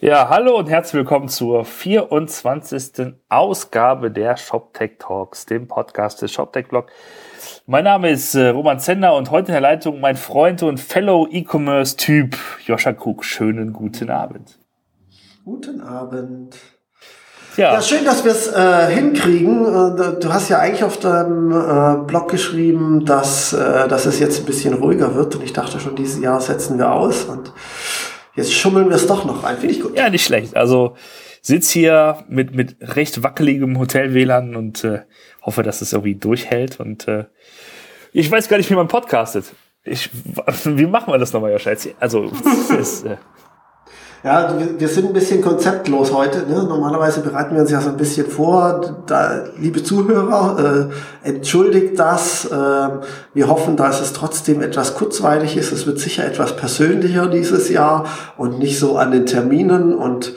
Ja, hallo und herzlich willkommen zur 24. Ausgabe der ShopTech Talks, dem Podcast des ShopTech Blog. Mein Name ist äh, Roman Zender und heute in der Leitung mein Freund und Fellow E-Commerce-Typ Joscha Krug. Schönen guten Abend. Guten Abend. Ja, ja schön, dass wir es äh, hinkriegen. Äh, du hast ja eigentlich auf deinem äh, Blog geschrieben, dass, äh, dass es jetzt ein bisschen ruhiger wird. Und ich dachte schon, dieses Jahr setzen wir aus. Und Jetzt schummeln wir es doch noch rein. Finde ich gut. Ja, nicht schlecht. Also sitz hier mit, mit recht wackeligem Hotel-WLAN und äh, hoffe, dass es irgendwie durchhält. Und äh, ich weiß gar nicht, wie man podcastet. Ich, wie machen wir das nochmal, Joscha? Also, ist, äh, ja, wir sind ein bisschen konzeptlos heute. Ne? Normalerweise bereiten wir uns ja so ein bisschen vor. Da, liebe Zuhörer, äh, entschuldigt das. Äh, wir hoffen, dass es trotzdem etwas kurzweilig ist. Es wird sicher etwas persönlicher dieses Jahr und nicht so an den Terminen. Und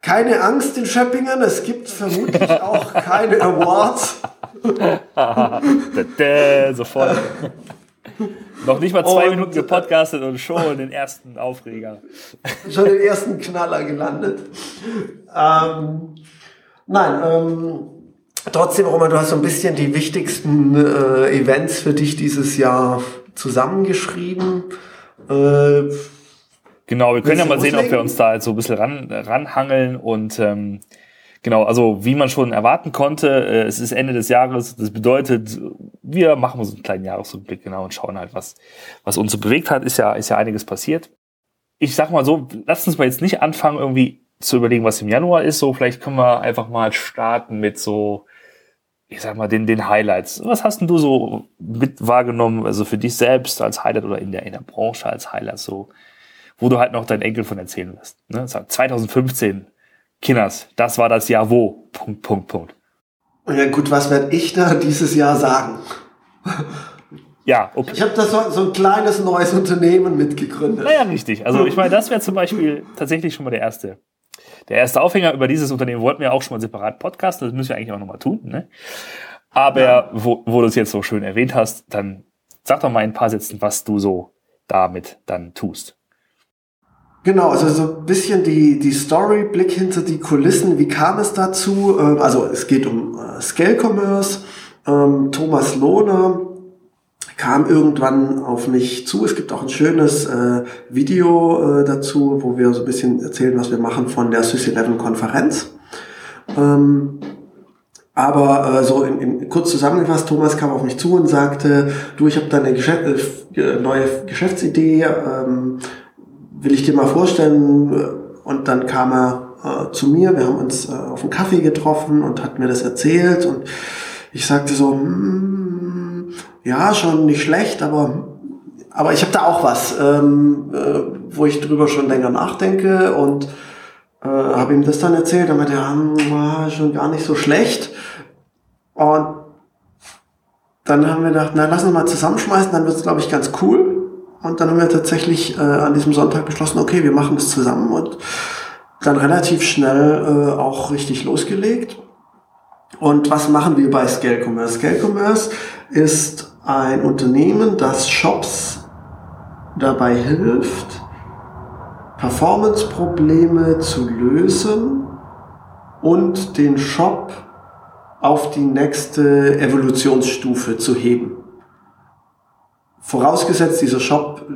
keine Angst in Schöppingen, es gibt vermutlich auch keine Awards. Sofort. Noch nicht mal zwei und, Minuten gepodcastet und schon den ersten Aufreger. Schon den ersten Knaller gelandet. Ähm, nein, ähm, trotzdem, Roman, du hast so ein bisschen die wichtigsten äh, Events für dich dieses Jahr zusammengeschrieben. Äh, genau, wir können ja mal sehen, ob wir uns da jetzt so ein bisschen ran, ranhangeln und ähm, Genau, also wie man schon erwarten konnte, äh, es ist Ende des Jahres. Das bedeutet, wir machen so einen kleinen Jahresrückblick genau und schauen halt, was, was uns so bewegt hat. Ist ja, ist ja einiges passiert. Ich sag mal so, lasst uns mal jetzt nicht anfangen, irgendwie zu überlegen, was im Januar ist. So, vielleicht können wir einfach mal starten mit so, ich sag mal, den, den Highlights. Was hast denn du so mit wahrgenommen, also für dich selbst als Highlight oder in der, in der Branche als Highlight so, wo du halt noch deinen Enkel von erzählen wirst? Ne? 2015 Kinders, das war das Jahr wo. Punkt, Punkt, Punkt. Ja gut, was werde ich da dieses Jahr sagen? Ja, okay. Ich habe da so, so, ein kleines neues Unternehmen mitgegründet. Naja, richtig. Also ich meine, das wäre zum Beispiel tatsächlich schon mal der erste. Der erste Aufhänger über dieses Unternehmen wollten wir auch schon mal separat podcasten, das müssen wir eigentlich auch nochmal tun. Ne? Aber ja. wo, wo du es jetzt so schön erwähnt hast, dann sag doch mal in ein paar Sätzen, was du so damit dann tust. Genau, also so ein bisschen die, die Story, Blick hinter die Kulissen, wie kam es dazu? Ähm, also es geht um äh, Scale Commerce. Ähm, Thomas Lohner kam irgendwann auf mich zu. Es gibt auch ein schönes äh, Video äh, dazu, wo wir so ein bisschen erzählen, was wir machen von der SysEleven-Konferenz. Ähm, aber äh, so in, in, kurz zusammengefasst, Thomas kam auf mich zu und sagte, du, ich habe da eine Geschäft, äh, neue Geschäftsidee, ähm, will ich dir mal vorstellen. Und dann kam er äh, zu mir, wir haben uns äh, auf einen Kaffee getroffen und hat mir das erzählt. Und ich sagte so, hm, ja, schon nicht schlecht, aber aber ich habe da auch was, ähm, äh, wo ich drüber schon länger nachdenke und äh, habe ihm das dann erzählt. Dann meinte er, hm, war schon gar nicht so schlecht. Und dann haben wir gedacht, na lass uns mal zusammenschmeißen, dann wird's glaube ich ganz cool. Und dann haben wir tatsächlich äh, an diesem Sonntag beschlossen, okay, wir machen das zusammen und dann relativ schnell äh, auch richtig losgelegt. Und was machen wir bei Scale Commerce? Scale Commerce ist ein Unternehmen, das Shops dabei hilft, Performance-Probleme zu lösen und den Shop auf die nächste Evolutionsstufe zu heben. Vorausgesetzt, dieser Shop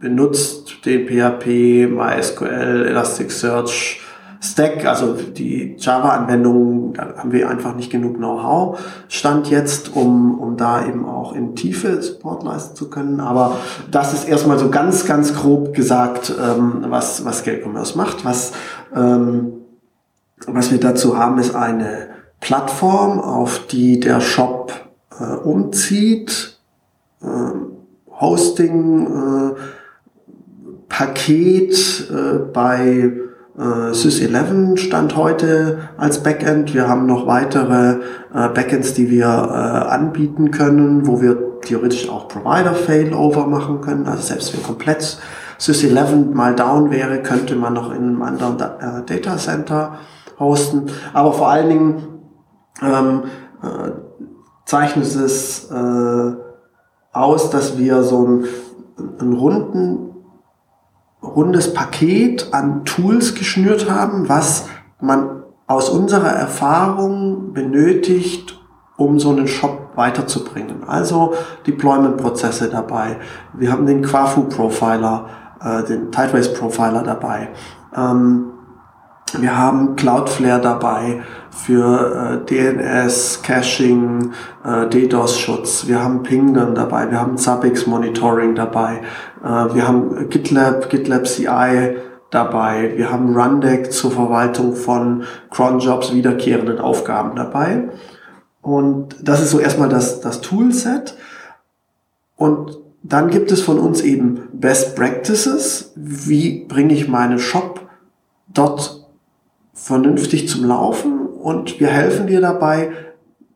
benutzt den PHP, MySQL, Elasticsearch, Stack, also die Java-Anwendungen, da haben wir einfach nicht genug Know-how. Stand jetzt, um, um da eben auch in Tiefe Support leisten zu können. Aber das ist erstmal so ganz, ganz grob gesagt, ähm, was, was Scale Commerce macht. Was, ähm, was wir dazu haben, ist eine Plattform, auf die der Shop äh, umzieht äh, Hosting, äh, Paket äh, bei äh, SysEleven stand heute als Backend. Wir haben noch weitere äh, Backends, die wir äh, anbieten können, wo wir theoretisch auch Provider-Failover machen können. Also selbst wenn komplett SysEleven mal down wäre, könnte man noch in einem anderen da äh, Data Center hosten. Aber vor allen Dingen ähm, äh, zeichnet es äh, aus, dass wir so einen, einen runden rundes Paket an Tools geschnürt haben, was man aus unserer Erfahrung benötigt, um so einen Shop weiterzubringen. Also Deployment-Prozesse dabei. Wir haben den Quafu Profiler, äh, den Tideways Profiler dabei. Ähm, wir haben Cloudflare dabei für äh, DNS, Caching, äh, DDoS-Schutz. Wir haben Ping dann dabei. Wir haben Zabbix Monitoring dabei. Äh, wir haben GitLab, GitLab CI dabei. Wir haben Rundeck zur Verwaltung von Cronjobs wiederkehrenden Aufgaben dabei. Und das ist so erstmal das, das Toolset. Und dann gibt es von uns eben Best Practices. Wie bringe ich meinen Shop dort vernünftig zum Laufen? Und wir helfen dir dabei,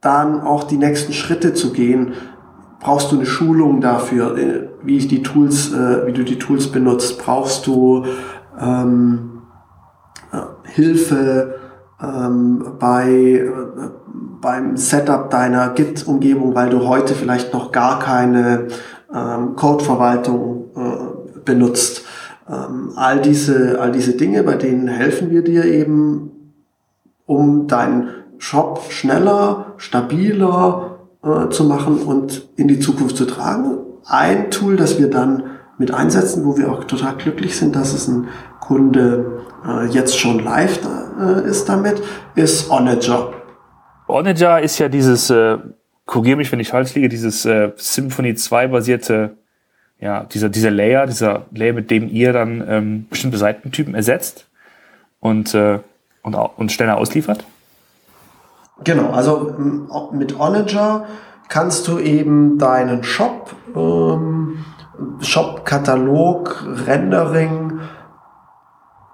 dann auch die nächsten Schritte zu gehen. Brauchst du eine Schulung dafür, äh, wie ich die Tools, äh, wie du die Tools benutzt? Brauchst du ähm, äh, Hilfe ähm, bei beim Setup deiner Git-Umgebung, weil du heute vielleicht noch gar keine ähm, Codeverwaltung äh, benutzt. Ähm, all diese, all diese Dinge, bei denen helfen wir dir eben, um deinen Shop schneller, stabiler äh, zu machen und in die Zukunft zu tragen. Ein Tool, das wir dann mit einsetzen, wo wir auch total glücklich sind, dass es ein Kunde äh, jetzt schon live äh, ist damit, ist Onager. Onager ist ja dieses, äh, korrigiere mich, wenn ich falsch liege, dieses äh, Symphony 2 basierte, ja, dieser, dieser Layer, dieser Layer, mit dem ihr dann ähm, bestimmte Seitentypen ersetzt und, äh, und, und schneller ausliefert? Genau, also mit Onager kannst du eben deinen Shop, ähm, Shop-Katalog, Rendering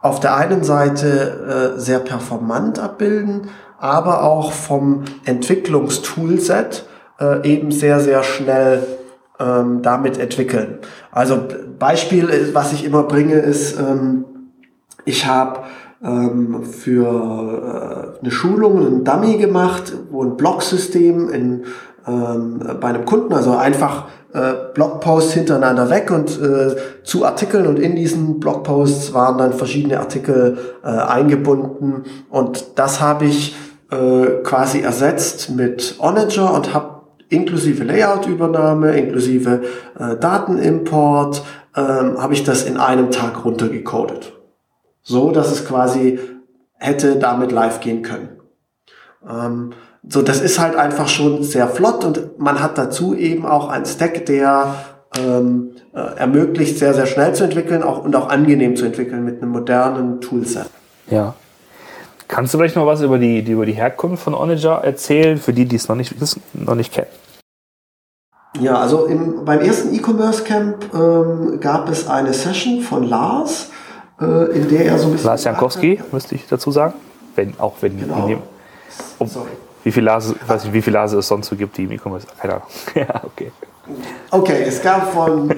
auf der einen Seite äh, sehr performant abbilden, aber auch vom Entwicklungstoolset äh, eben sehr, sehr schnell ähm, damit entwickeln. Also Beispiel, äh, was ich immer bringe, ist, ähm, ich habe ähm, für äh, eine Schulung einen Dummy gemacht, wo ein Blocksystem in, ähm, bei einem Kunden, also einfach äh, Blogposts hintereinander weg und äh, zu Artikeln und in diesen Blogposts waren dann verschiedene Artikel äh, eingebunden und das habe ich äh, quasi ersetzt mit Onager und habe inklusive Layout-Übernahme, inklusive äh, Datenimport, ähm, habe ich das in einem Tag runtergecodet. So, dass es quasi hätte damit live gehen können. Ähm, so, das ist halt einfach schon sehr flott und man hat dazu eben auch einen Stack, der ähm, äh, ermöglicht, sehr, sehr schnell zu entwickeln auch, und auch angenehm zu entwickeln mit einem modernen Toolset. Ja. Kannst du vielleicht noch was über die, die über die Herkunft von Onager erzählen, für die, die es noch nicht wissen, noch nicht kennen? Ja, also im, beim ersten E-Commerce Camp ähm, gab es eine Session von Lars, äh, in der er so ein bisschen. Lars Jankowski, müsste ich dazu sagen. Wenn, auch wenn genau. Dem, um, Sorry. Wie viel Lars, weiß nicht, wie viele Lars es sonst so gibt, die im E-Commerce. Keine Ahnung. ja, okay. Okay, es gab von äh,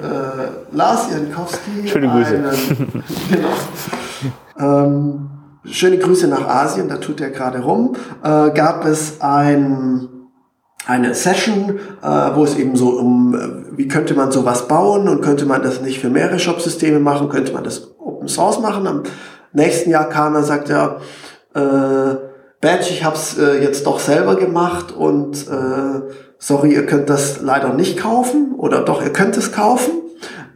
Lars Jankowski. Schöne Grüße. Einen, genau. ähm, schöne Grüße nach Asien, da tut er gerade rum, äh, gab es ein, eine Session, äh, wo es eben so um, äh, wie könnte man sowas bauen und könnte man das nicht für mehrere Shop-Systeme machen, könnte man das Open Source machen. Am nächsten Jahr kam er, sagt er, äh, Badge, ich habe es äh, jetzt doch selber gemacht und äh, sorry, ihr könnt das leider nicht kaufen oder doch, ihr könnt es kaufen.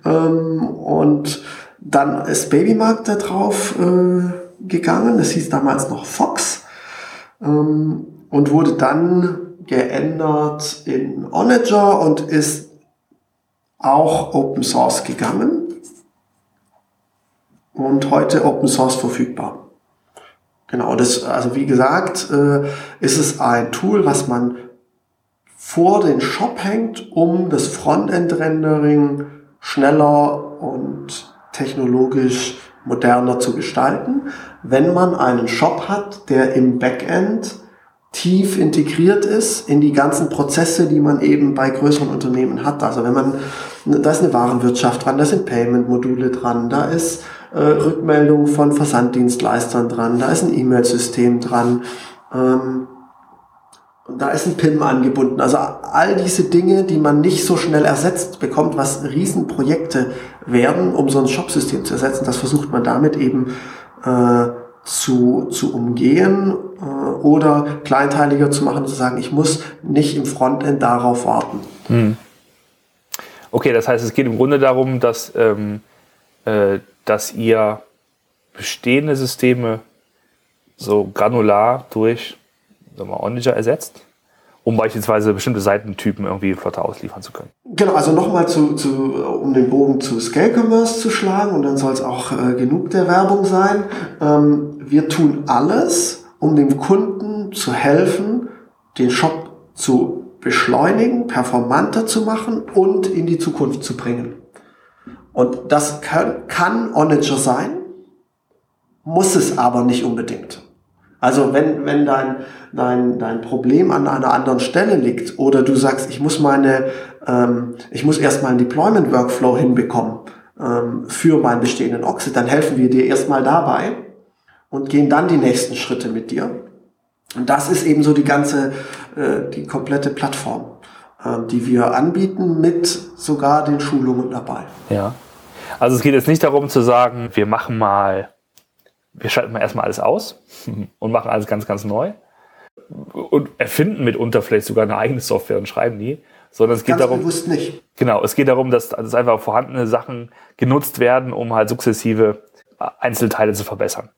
Ähm, und dann ist Babymarkt da drauf. Äh, gegangen. Es hieß damals noch Fox ähm, und wurde dann geändert in Onager und ist auch Open Source gegangen und heute Open Source verfügbar. Genau, das, also wie gesagt, äh, ist es ein Tool, was man vor den Shop hängt, um das Frontend-Rendering schneller und technologisch moderner zu gestalten, wenn man einen Shop hat, der im Backend tief integriert ist in die ganzen Prozesse, die man eben bei größeren Unternehmen hat. Also wenn man, da ist eine Warenwirtschaft dran, da sind Payment-Module dran, da ist äh, Rückmeldung von Versanddienstleistern dran, da ist ein E-Mail-System dran. Ähm, da ist ein PIM angebunden. Also all diese Dinge, die man nicht so schnell ersetzt bekommt, was Riesenprojekte werden, um so ein Shopsystem zu ersetzen, das versucht man damit eben äh, zu, zu umgehen äh, oder kleinteiliger zu machen, zu sagen, ich muss nicht im Frontend darauf warten. Hm. Okay, das heißt, es geht im Grunde darum, dass, ähm, äh, dass ihr bestehende Systeme so granular durch sagen wir, Onager ersetzt, um beispielsweise bestimmte Seitentypen irgendwie flotter ausliefern zu können. Genau, also nochmal zu, zu, um den Bogen zu Scale Commerce zu schlagen und dann soll es auch äh, genug der Werbung sein. Ähm, wir tun alles, um dem Kunden zu helfen, den Shop zu beschleunigen, performanter zu machen und in die Zukunft zu bringen. Und das kann, kann Onager sein, muss es aber nicht unbedingt. Also wenn, wenn dein, dein, dein Problem an einer anderen Stelle liegt oder du sagst, ich muss meine, ähm, ich muss erstmal einen Deployment Workflow hinbekommen ähm, für meinen bestehenden Oxid, dann helfen wir dir erstmal dabei und gehen dann die nächsten Schritte mit dir. Und das ist eben so die ganze, äh, die komplette Plattform, äh, die wir anbieten mit sogar den Schulungen dabei. Ja. Also es geht jetzt nicht darum zu sagen, wir machen mal wir schalten mal erstmal alles aus und machen alles ganz, ganz neu und erfinden mitunter vielleicht sogar eine eigene Software und schreiben die, sondern es geht ganz darum, bewusst nicht. Genau, es geht darum, dass, dass einfach vorhandene Sachen genutzt werden, um halt sukzessive Einzelteile zu verbessern.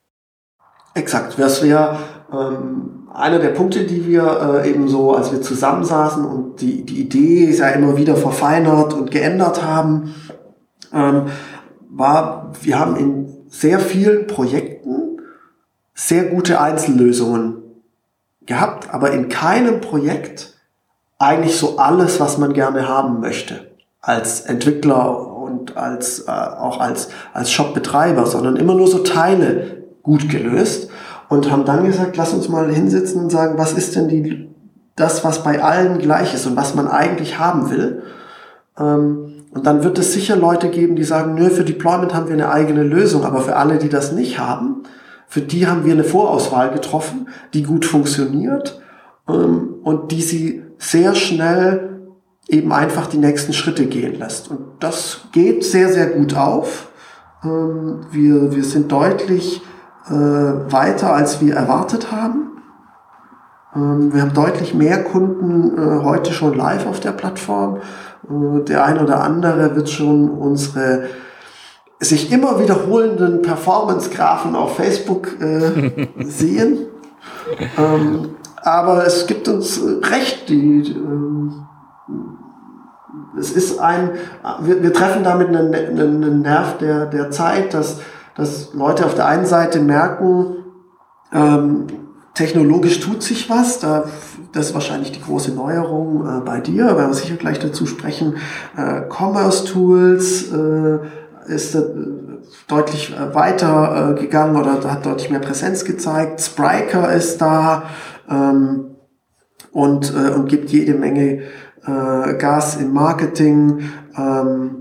Exakt. Das wäre ähm, einer der Punkte, die wir äh, eben so, als wir zusammensaßen und die, die Idee ist ja immer wieder verfeinert und geändert haben, ähm, war, wir haben in sehr vielen Projekten sehr gute Einzellösungen gehabt, aber in keinem Projekt eigentlich so alles, was man gerne haben möchte als Entwickler und als äh, auch als als Shopbetreiber, sondern immer nur so Teile gut gelöst und haben dann gesagt, lass uns mal hinsetzen und sagen, was ist denn die das, was bei allen gleich ist und was man eigentlich haben will. Ähm, und dann wird es sicher Leute geben, die sagen, nö, für Deployment haben wir eine eigene Lösung, aber für alle, die das nicht haben, für die haben wir eine Vorauswahl getroffen, die gut funktioniert ähm, und die sie sehr schnell eben einfach die nächsten Schritte gehen lässt. Und das geht sehr, sehr gut auf. Ähm, wir, wir sind deutlich äh, weiter, als wir erwartet haben. Ähm, wir haben deutlich mehr Kunden äh, heute schon live auf der Plattform. Äh, der ein oder andere wird schon unsere sich immer wiederholenden Performance-Graphen auf Facebook äh, sehen. ähm, aber es gibt uns recht, die, äh, es ist ein, wir, wir treffen damit einen, einen Nerv der, der Zeit, dass, dass Leute auf der einen Seite merken, ähm, technologisch tut sich was, da, das ist wahrscheinlich die große Neuerung äh, bei dir, werden wir sicher gleich dazu sprechen. Äh, Commerce Tools äh, ist äh, deutlich äh, weiter äh, gegangen oder hat deutlich mehr Präsenz gezeigt. Spriker ist da ähm, und, und gibt jede Menge Gas im Marketing. Ähm,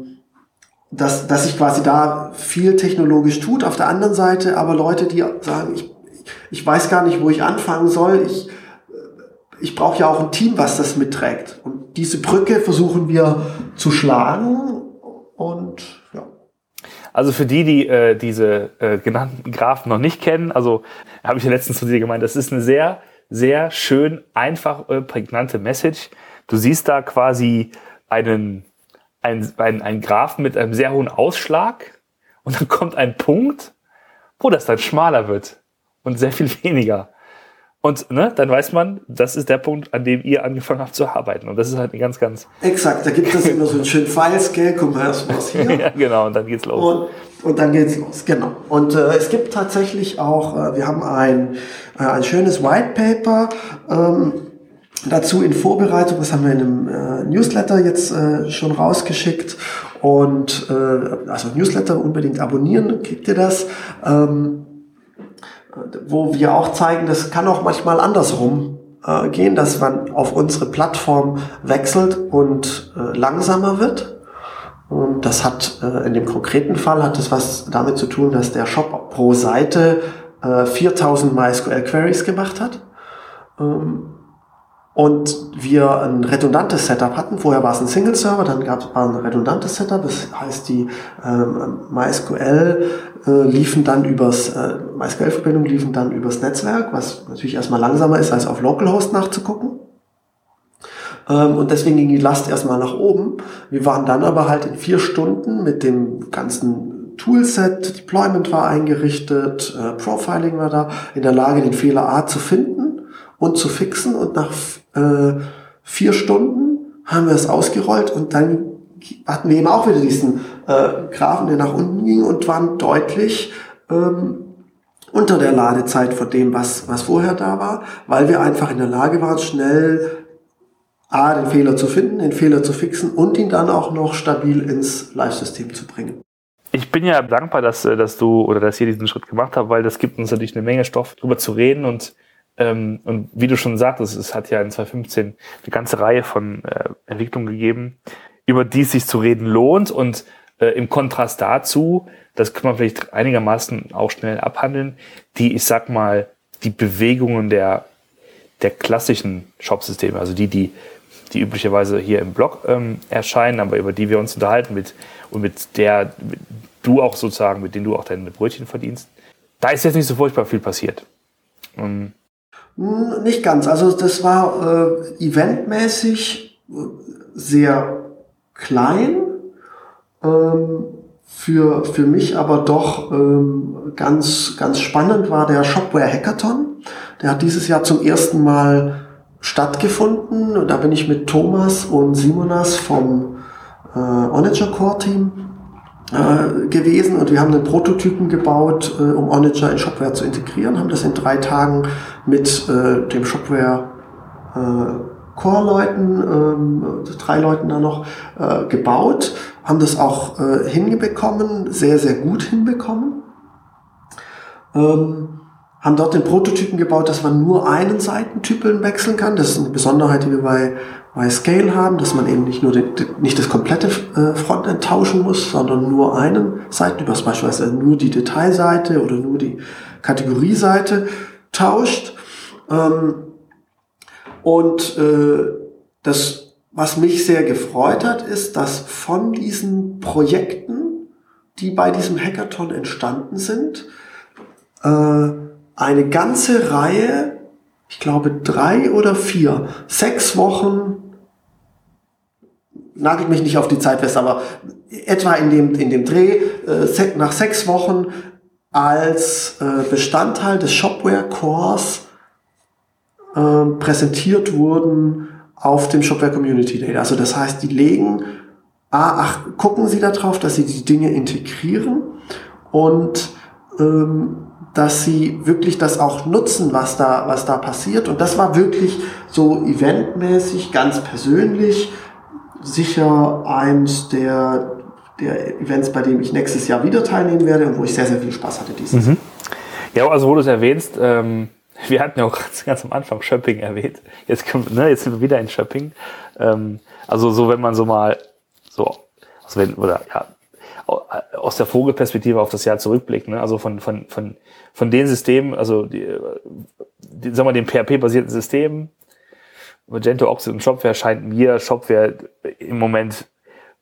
dass, dass sich quasi da viel technologisch tut. Auf der anderen Seite aber Leute, die sagen, ich ich weiß gar nicht, wo ich anfangen soll. Ich, ich brauche ja auch ein Team, was das mitträgt. Und diese Brücke versuchen wir zu schlagen und ja. Also für die, die äh, diese äh, genannten Graphen noch nicht kennen, also habe ich ja letztens zu dir gemeint, das ist eine sehr, sehr schön, einfach, äh, prägnante Message. Du siehst da quasi einen, einen, einen, einen Graphen mit einem sehr hohen Ausschlag und dann kommt ein Punkt, wo das dann schmaler wird und sehr viel weniger. Und ne, dann weiß man, das ist der Punkt, an dem ihr angefangen habt zu arbeiten. Und das ist halt eine ganz, ganz. Exakt, da gibt es immer so einen schönen File-Scale, guck mal was hier. ja, genau, und dann geht's los. Und, und dann geht's los, genau. Und äh, es gibt tatsächlich auch, äh, wir haben ein, äh, ein schönes White Paper ähm, dazu in Vorbereitung, das haben wir in einem äh, Newsletter jetzt äh, schon rausgeschickt. Und äh, also Newsletter unbedingt abonnieren, kriegt ihr das. Ähm, wo wir auch zeigen, das kann auch manchmal andersrum äh, gehen, dass man auf unsere Plattform wechselt und äh, langsamer wird. Und das hat äh, in dem konkreten Fall hat es was damit zu tun, dass der Shop pro Seite äh, 4000 MySQL Queries gemacht hat. Ähm, und wir ein redundantes Setup hatten. Vorher war es ein Single-Server, dann gab es ein redundantes Setup. Das heißt, die ähm, MySQL äh, liefen dann übers äh, MySQL-Verbindung liefen dann übers Netzwerk, was natürlich erstmal langsamer ist, als auf Localhost nachzugucken. Ähm, und deswegen ging die Last erstmal nach oben. Wir waren dann aber halt in vier Stunden mit dem ganzen Toolset, Deployment war eingerichtet, äh, Profiling war da, in der Lage, den Fehler A zu finden und zu fixen. Und nach äh, vier Stunden haben wir es ausgerollt und dann hatten wir eben auch wieder diesen äh, Graphen, der nach unten ging und waren deutlich ähm, unter der Ladezeit von dem, was, was vorher da war, weil wir einfach in der Lage waren, schnell A, den Fehler zu finden, den Fehler zu fixen und ihn dann auch noch stabil ins Live-System zu bringen. Ich bin ja dankbar, dass, äh, dass du oder dass ihr diesen Schritt gemacht habt, weil das gibt uns natürlich eine Menge Stoff, darüber zu reden und ähm, und wie du schon sagtest, es hat ja in 2015 eine ganze Reihe von äh, Entwicklungen gegeben, über die es sich zu reden lohnt und äh, im Kontrast dazu, das kann man vielleicht einigermaßen auch schnell abhandeln, die, ich sag mal, die Bewegungen der, der klassischen Shop-Systeme, also die, die, die üblicherweise hier im Blog ähm, erscheinen, aber über die wir uns unterhalten mit, und mit der mit du auch sozusagen, mit denen du auch deine Brötchen verdienst. Da ist jetzt nicht so furchtbar viel passiert. Ähm, hm, nicht ganz. Also das war äh, eventmäßig äh, sehr klein. Ähm, für, für mich aber doch ähm, ganz, ganz spannend war der Shopware Hackathon. Der hat dieses Jahr zum ersten Mal stattgefunden. Und da bin ich mit Thomas und Simonas vom äh, Onager Core Team äh, gewesen und wir haben einen Prototypen gebaut, äh, um Onager in Shopware zu integrieren, haben das in drei Tagen mit äh, dem Shopware äh, Core-Leuten, ähm, drei Leuten da noch, äh, gebaut, haben das auch äh, hinbekommen, sehr, sehr gut hinbekommen. Ähm, haben dort den Prototypen gebaut, dass man nur einen Seitentypen wechseln kann. Das ist eine Besonderheit, die wir bei bei Scale haben, dass man eben nicht nur den, nicht das komplette äh, Frontend tauschen muss, sondern nur einen Seitentyp, also beispielsweise nur die Detailseite oder nur die Kategorieseite tauscht. Ähm, und äh, das, was mich sehr gefreut hat, ist, dass von diesen Projekten, die bei diesem Hackathon entstanden sind, äh, eine ganze Reihe ich glaube, drei oder vier, sechs Wochen, nagelt mich nicht auf die Zeit fest, aber etwa in dem, in dem Dreh, äh, nach sechs Wochen als äh, Bestandteil des Shopware Cores äh, präsentiert wurden auf dem Shopware Community Day. Also das heißt, die legen, ah, ach, gucken Sie darauf, dass Sie die Dinge integrieren und ähm, dass sie wirklich das auch nutzen, was da, was da passiert. Und das war wirklich so eventmäßig, ganz persönlich, sicher eins der, der Events, bei dem ich nächstes Jahr wieder teilnehmen werde und wo ich sehr, sehr viel Spaß hatte dieses mhm. Ja, also wo du es erwähnst, ähm, wir hatten ja auch ganz, ganz am Anfang Shopping erwähnt. Jetzt, kommt, ne, jetzt sind wir wieder in Shopping. Ähm, also so, wenn man so mal so, also wenn, oder ja, aus der Vogelperspektive auf das Jahr zurückblickt, ne? also von, von, von, von den Systemen, also die, die, sagen wir, den PHP-basierten Systemen, Magento, Oxid und Shopware scheint mir Shopware im Moment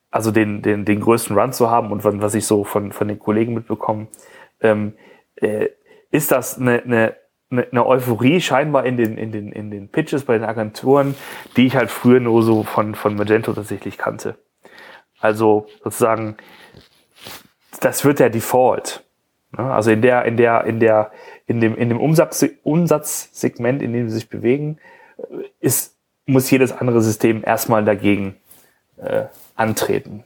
also den, den, den größten Run zu haben und was ich so von, von den Kollegen mitbekomme, ähm, äh, ist das eine, eine, eine Euphorie scheinbar in den, in, den, in den Pitches bei den Agenturen, die ich halt früher nur so von, von Magento tatsächlich kannte. Also sozusagen das wird der Default. Also in der, in der, in der, in dem, in dem Umsatz, Umsatzsegment, in dem sie sich bewegen, ist, muss jedes andere System erstmal dagegen äh, antreten.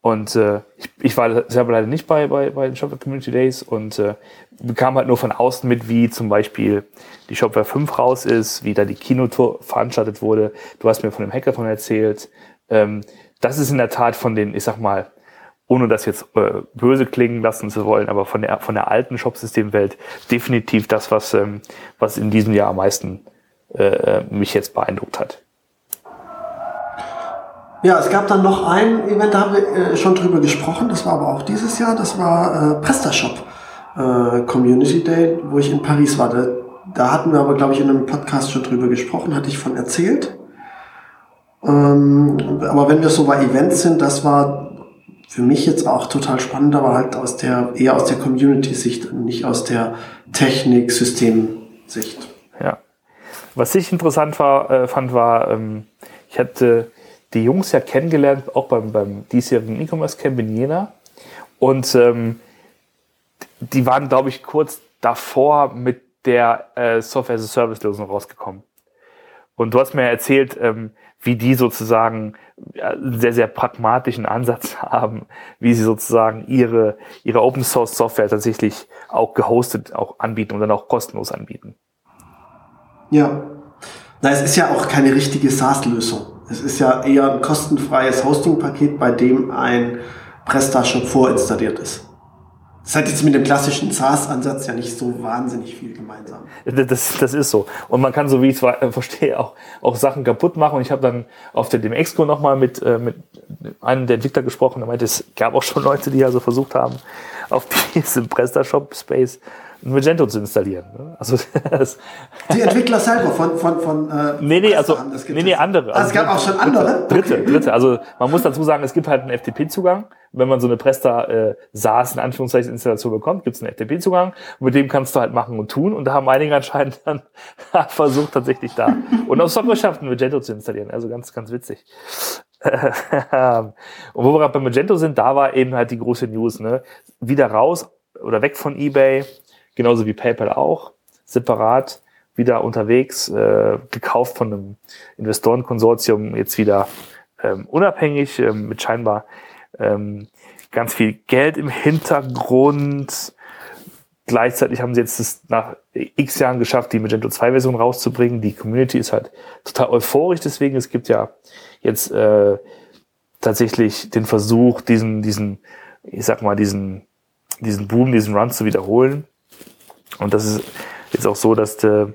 Und äh, ich, ich war selber leider nicht bei, bei, bei den Shopware Community Days und äh, bekam halt nur von außen mit, wie zum Beispiel die Shopware 5 raus ist, wie da die Kinotour veranstaltet wurde. Du hast mir von dem Hackathon erzählt. Ähm, das ist in der Tat von den, ich sag mal, ohne das jetzt äh, böse klingen lassen zu wollen, aber von der, von der alten Shopsystemwelt definitiv das, was, ähm, was in diesem Jahr am meisten äh, äh, mich jetzt beeindruckt hat. Ja, es gab dann noch ein Event, da haben wir äh, schon drüber gesprochen, das war aber auch dieses Jahr, das war äh, PrestaShop äh, Community Day, wo ich in Paris war. Da Da hatten wir aber, glaube ich, in einem Podcast schon drüber gesprochen, hatte ich von erzählt. Ähm, aber wenn wir so bei Events sind, das war für mich jetzt auch total spannend, aber halt aus der, eher aus der Community-Sicht und nicht aus der Technik-System-Sicht. Ja. Was ich interessant war, äh, fand, war, ähm, ich hatte die Jungs ja kennengelernt, auch beim, beim diesjährigen E-Commerce Camp in Jena. Und ähm, die waren, glaube ich, kurz davor mit der äh, Software as a Service Lösung rausgekommen. Und du hast mir erzählt, ähm, wie die sozusagen einen sehr, sehr pragmatischen Ansatz haben, wie sie sozusagen ihre, ihre Open Source Software tatsächlich auch gehostet auch anbieten und dann auch kostenlos anbieten. Ja. Na, es ist ja auch keine richtige SaaS-Lösung. Es ist ja eher ein kostenfreies Hosting-Paket, bei dem ein PrestaShop vorinstalliert ist. Das hat jetzt mit dem klassischen SaaS-Ansatz ja nicht so wahnsinnig viel gemeinsam. Das, das ist so. Und man kann, so wie ich es äh, verstehe, auch, auch Sachen kaputt machen. Und ich habe dann auf der DMX-Co nochmal mit, äh, mit einem der Entwickler gesprochen. Er meinte, es gab auch schon Leute, die also versucht haben, auf diesem PrestaShop-Space Magento zu installieren. Ne? Also das die Entwickler selber von von von äh, nee nee also nee nee andere. Ah, es gab auch schon andere. Dritte okay. dritte. Also man muss dazu sagen, es gibt halt einen FTP-Zugang. Wenn man so eine Presta äh, SaaS in Anführungszeichen Installation bekommt, gibt es einen FTP-Zugang. Mit dem kannst du halt machen und tun. Und da haben einige anscheinend dann versucht tatsächlich da und auf Software schafft Magento zu installieren. Also ganz ganz witzig. und wo wir gerade bei Magento sind, da war eben halt die große News, ne? Wieder raus oder weg von eBay, genauso wie PayPal auch, separat wieder unterwegs, äh, gekauft von einem Investorenkonsortium, jetzt wieder ähm, unabhängig, ähm, mit scheinbar ähm, ganz viel Geld im Hintergrund. Gleichzeitig haben sie jetzt das nach x Jahren geschafft, die Magento 2 Version rauszubringen. Die Community ist halt total euphorisch deswegen. Es gibt ja jetzt äh, tatsächlich den Versuch, diesen, diesen, ich sag mal, diesen, diesen Boom, diesen Run zu wiederholen. Und das ist jetzt auch so, dass, de,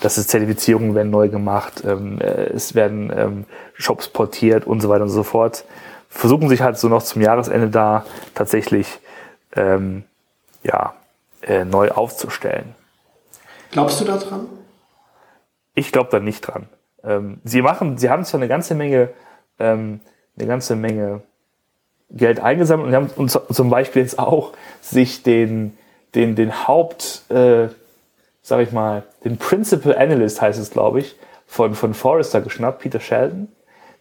dass es Zertifizierungen werden neu gemacht, ähm, äh, es werden ähm, Shops portiert und so weiter und so fort. Versuchen sich halt so noch zum Jahresende da tatsächlich ähm, ja, äh, neu aufzustellen. Glaubst du da dran? Ich glaube da nicht dran. Ähm, sie machen, sie haben zwar eine ganze Menge, ähm, eine ganze Menge Geld eingesammelt und haben uns zum Beispiel jetzt auch sich den den, den Haupt, äh, sag ich mal, den Principal Analyst heißt es, glaube ich, von, von Forrester geschnappt, Peter Sheldon,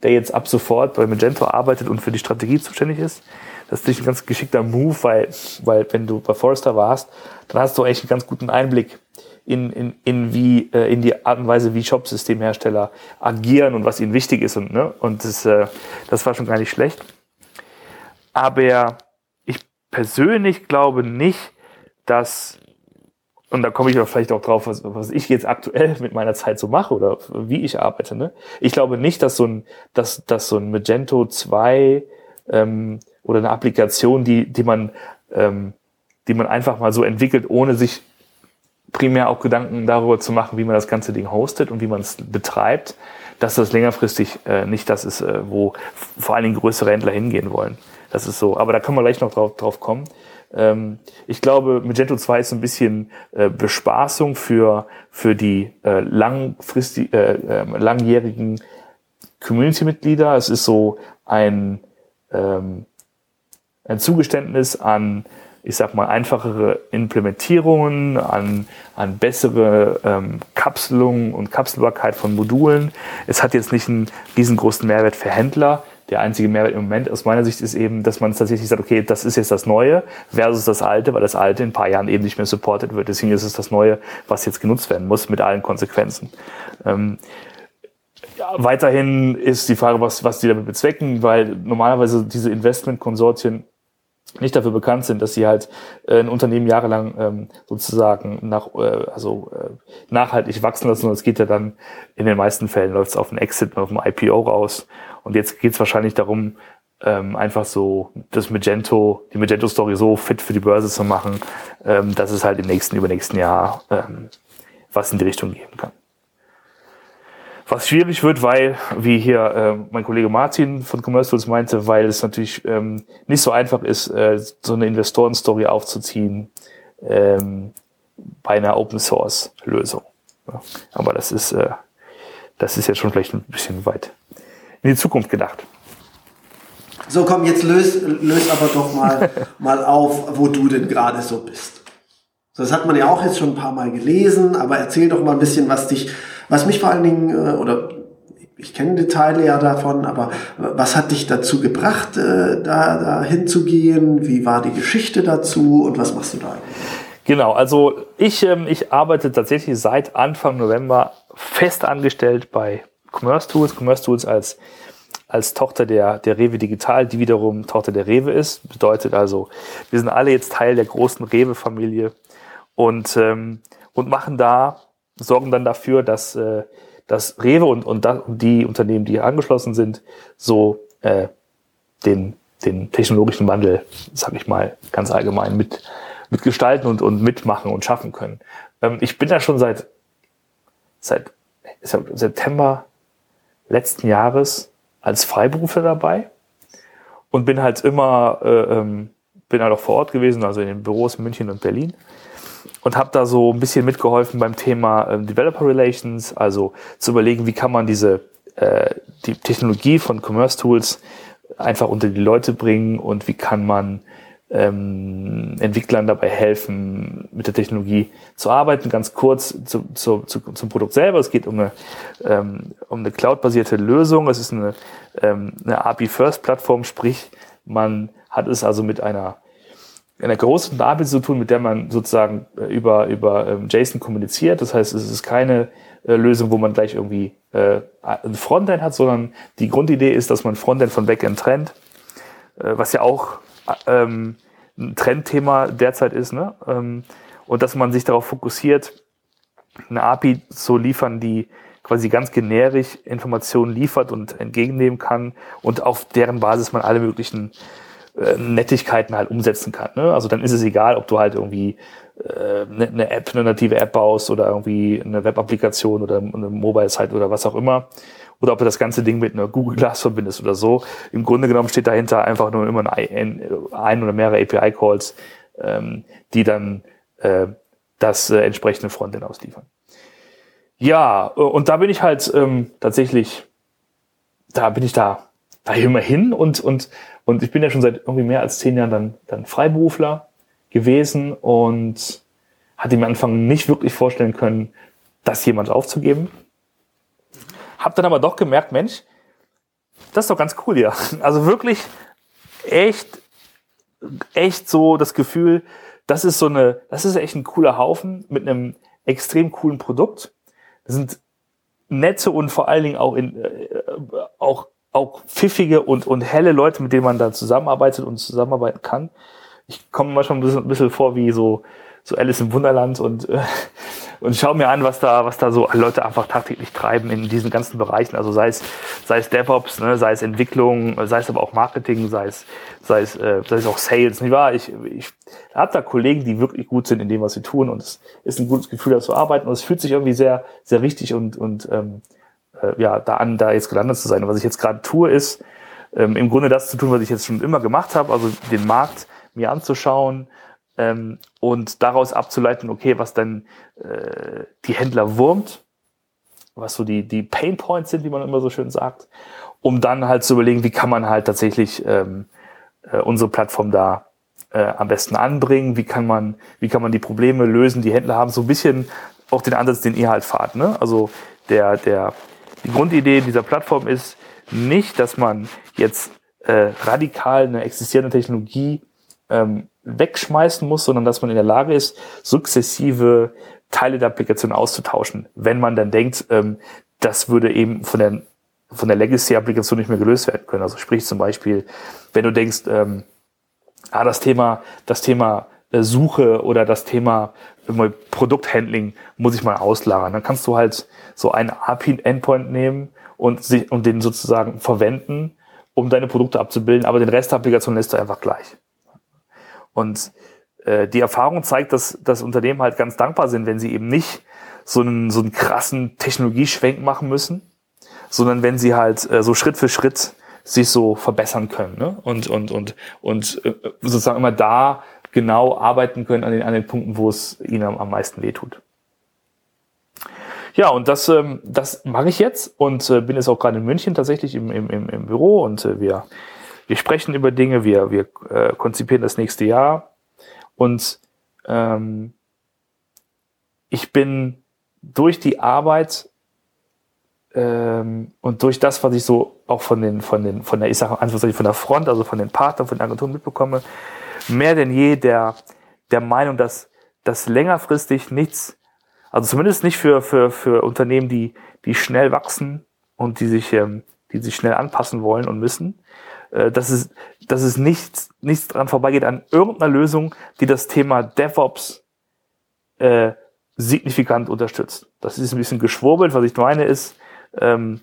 der jetzt ab sofort bei Magento arbeitet und für die Strategie zuständig ist. Das ist ein ganz geschickter Move, weil, weil wenn du bei Forrester warst, dann hast du echt einen ganz guten Einblick in, in, in, wie, äh, in die Art und Weise, wie Shopsystemhersteller agieren und was ihnen wichtig ist. Und, ne? und das, äh, das war schon gar nicht schlecht. Aber ich persönlich glaube nicht, dass, und da komme ich auch vielleicht auch drauf, was, was ich jetzt aktuell mit meiner Zeit so mache oder wie ich arbeite. Ne? Ich glaube nicht, dass so ein, dass, dass so ein Magento 2 ähm, oder eine Applikation, die, die man, ähm, die man einfach mal so entwickelt, ohne sich primär auch Gedanken darüber zu machen, wie man das ganze Ding hostet und wie man es betreibt, dass das längerfristig äh, nicht das ist, äh, wo vor allen Dingen größere Händler hingehen wollen. Das ist so. Aber da können wir gleich noch drauf, drauf kommen. Ähm, ich glaube, Magento 2 ist ein bisschen äh, Bespaßung für, für die äh, langfristig, äh, äh, langjährigen Community-Mitglieder. Es ist so ein, ähm, ein Zugeständnis an, ich sag mal, einfachere Implementierungen, an, an bessere ähm, Kapselung und Kapselbarkeit von Modulen. Es hat jetzt nicht einen riesengroßen Mehrwert für Händler der einzige Mehrwert im Moment aus meiner Sicht ist eben, dass man tatsächlich sagt, okay, das ist jetzt das Neue versus das Alte, weil das Alte in ein paar Jahren eben nicht mehr supported wird. Deswegen ist es das Neue, was jetzt genutzt werden muss mit allen Konsequenzen. Ähm, ja, weiterhin ist die Frage, was, was die damit bezwecken, weil normalerweise diese Investmentkonsortien nicht dafür bekannt sind, dass sie halt äh, ein Unternehmen jahrelang ähm, sozusagen nach, äh, also äh, nachhaltig wachsen lassen. Und es geht ja dann in den meisten Fällen läuft es auf ein Exit, auf ein IPO raus. Und jetzt geht es wahrscheinlich darum, ähm, einfach so das Magento, die Magento-Story so fit für die Börse zu machen, ähm, dass es halt im nächsten, übernächsten Jahr ähm, was in die Richtung geben kann. Was schwierig wird, weil, wie hier äh, mein Kollege Martin von Commercials meinte, weil es natürlich ähm, nicht so einfach ist, äh, so eine Investoren-Story aufzuziehen ähm, bei einer Open-Source-Lösung. Ja, aber das ist, äh, das ist jetzt schon vielleicht ein bisschen weit in die Zukunft gedacht. So, komm, jetzt löst lös aber doch mal, mal auf, wo du denn gerade so bist. Das hat man ja auch jetzt schon ein paar Mal gelesen, aber erzähl doch mal ein bisschen, was dich, was mich vor allen Dingen, äh, oder ich kenne Details ja davon, aber was hat dich dazu gebracht, äh, da, da hinzugehen? Wie war die Geschichte dazu und was machst du da? Genau, also ich, ähm, ich arbeite tatsächlich seit Anfang November fest angestellt bei Commerce Tools. Commerce Tools als, als Tochter der, der Rewe Digital, die wiederum Tochter der Rewe ist. Bedeutet also, wir sind alle jetzt Teil der großen Rewe-Familie und, ähm, und machen da, sorgen dann dafür, dass, äh, dass Rewe und, und, die Unternehmen, die hier angeschlossen sind, so äh, den, den technologischen Wandel, sag ich mal, ganz allgemein mit, mitgestalten und, und mitmachen und schaffen können. Ähm, ich bin da schon seit, seit September letzten Jahres als Freiberufler dabei und bin halt immer, äh, ähm, bin halt auch vor Ort gewesen, also in den Büros München und Berlin und habe da so ein bisschen mitgeholfen beim Thema ähm, Developer Relations, also zu überlegen, wie kann man diese äh, die Technologie von Commerce Tools einfach unter die Leute bringen und wie kann man ähm, Entwicklern dabei helfen, mit der Technologie zu arbeiten. Ganz kurz zu, zu, zu, zum Produkt selber. Es geht um eine, ähm, um eine cloud-basierte Lösung. Es ist eine, ähm, eine API-First-Plattform, sprich, man hat es also mit einer einer großen API zu tun, mit der man sozusagen äh, über, über ähm, JSON kommuniziert. Das heißt, es ist keine äh, Lösung, wo man gleich irgendwie äh, ein Frontend hat, sondern die Grundidee ist, dass man Frontend von Backend trennt, was ja auch ähm, ein Trendthema derzeit ist, ne? Ähm, und dass man sich darauf fokussiert, eine API zu liefern, die quasi ganz generisch Informationen liefert und entgegennehmen kann und auf deren Basis man alle möglichen äh, Nettigkeiten halt umsetzen kann. Ne? Also dann ist es egal, ob du halt irgendwie äh, ne, eine App, eine native App baust oder irgendwie eine Web-Applikation oder eine Mobile-Site oder was auch immer. Oder ob du das ganze Ding mit einer Google Glass verbindest oder so. Im Grunde genommen steht dahinter einfach nur immer ein, ein oder mehrere API-Calls, ähm, die dann äh, das äh, entsprechende Frontend ausliefern. Ja, und da bin ich halt ähm, tatsächlich, da bin ich da, da immer hin und, und, und ich bin ja schon seit irgendwie mehr als zehn Jahren dann, dann Freiberufler gewesen und hatte mir am Anfang nicht wirklich vorstellen können, das jemand aufzugeben. Hab dann aber doch gemerkt, Mensch, das ist doch ganz cool hier. Also wirklich echt, echt so das Gefühl, das ist so eine, das ist echt ein cooler Haufen mit einem extrem coolen Produkt. Das sind nette und vor allen Dingen auch in, äh, auch, auch pfiffige und, und helle Leute, mit denen man da zusammenarbeitet und zusammenarbeiten kann ich komme manchmal ein bisschen, ein bisschen vor wie so, so Alice im Wunderland und, äh, und schaue mir an, was da, was da so Leute einfach tagtäglich treiben in diesen ganzen Bereichen. Also sei es, sei es DevOps, ne, sei es Entwicklung, sei es aber auch Marketing, sei es, sei es, äh, sei es auch Sales, nicht wahr? Ich, ich habe da Kollegen, die wirklich gut sind in dem, was sie tun und es ist ein gutes Gefühl, da zu arbeiten und es fühlt sich irgendwie sehr, sehr richtig und, und ähm, äh, ja, da an, da jetzt gelandet zu sein. Und was ich jetzt gerade tue, ist ähm, im Grunde das zu tun, was ich jetzt schon immer gemacht habe, also den Markt mir anzuschauen ähm, und daraus abzuleiten, okay, was denn äh, die Händler wurmt, was so die, die Pain Points sind, wie man immer so schön sagt, um dann halt zu überlegen, wie kann man halt tatsächlich ähm, äh, unsere Plattform da äh, am besten anbringen, wie kann man, wie kann man die Probleme lösen, die Händler haben so ein bisschen auch den Ansatz, den ihr halt fahrt. Ne? Also der, der, die Grundidee dieser Plattform ist nicht, dass man jetzt äh, radikal eine existierende Technologie ähm, wegschmeißen muss, sondern dass man in der Lage ist, sukzessive Teile der Applikation auszutauschen, wenn man dann denkt, ähm, das würde eben von der von der Legacy-Applikation nicht mehr gelöst werden können. Also sprich zum Beispiel, wenn du denkst, ähm, ah, das Thema, das Thema äh, Suche oder das Thema äh, Produkthandling muss ich mal auslagern. Dann kannst du halt so einen API-Endpoint nehmen und, sich, und den sozusagen verwenden, um deine Produkte abzubilden, aber den Rest der Applikation lässt du einfach gleich. Und äh, die Erfahrung zeigt, dass, dass Unternehmen halt ganz dankbar sind, wenn sie eben nicht so einen, so einen krassen Technologieschwenk machen müssen, sondern wenn sie halt äh, so Schritt für Schritt sich so verbessern können ne? und, und, und, und äh, sozusagen immer da genau arbeiten können an den, an den Punkten, wo es ihnen am, am meisten wehtut. Ja, und das, ähm, das mache ich jetzt und äh, bin jetzt auch gerade in München tatsächlich im, im, im, im Büro und äh, wir, wir sprechen über Dinge, wir, wir äh, konzipieren das nächste Jahr und ähm, ich bin durch die Arbeit ähm, und durch das, was ich so auch von den, von den, von der, ich sage von der Front, also von den Partnern, von den Agenturen mitbekomme, mehr denn je der, der Meinung, dass, dass längerfristig nichts, also zumindest nicht für, für, für Unternehmen, die, die schnell wachsen und die sich, ähm, die sich schnell anpassen wollen und müssen, äh, dass es, dass es nichts, nichts dran vorbeigeht an irgendeiner Lösung, die das Thema DevOps äh, signifikant unterstützt. Das ist ein bisschen geschwurbelt. Was ich meine ist, ähm,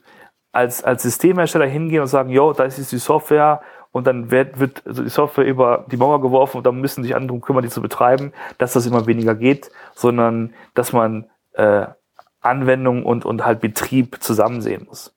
als, als Systemhersteller hingehen und sagen, jo, da ist die Software und dann wird, wird die Software über die Mauer geworfen und dann müssen sich andere kümmern, die zu betreiben, dass das immer weniger geht, sondern dass man äh, Anwendung und, und halt Betrieb zusammen sehen muss.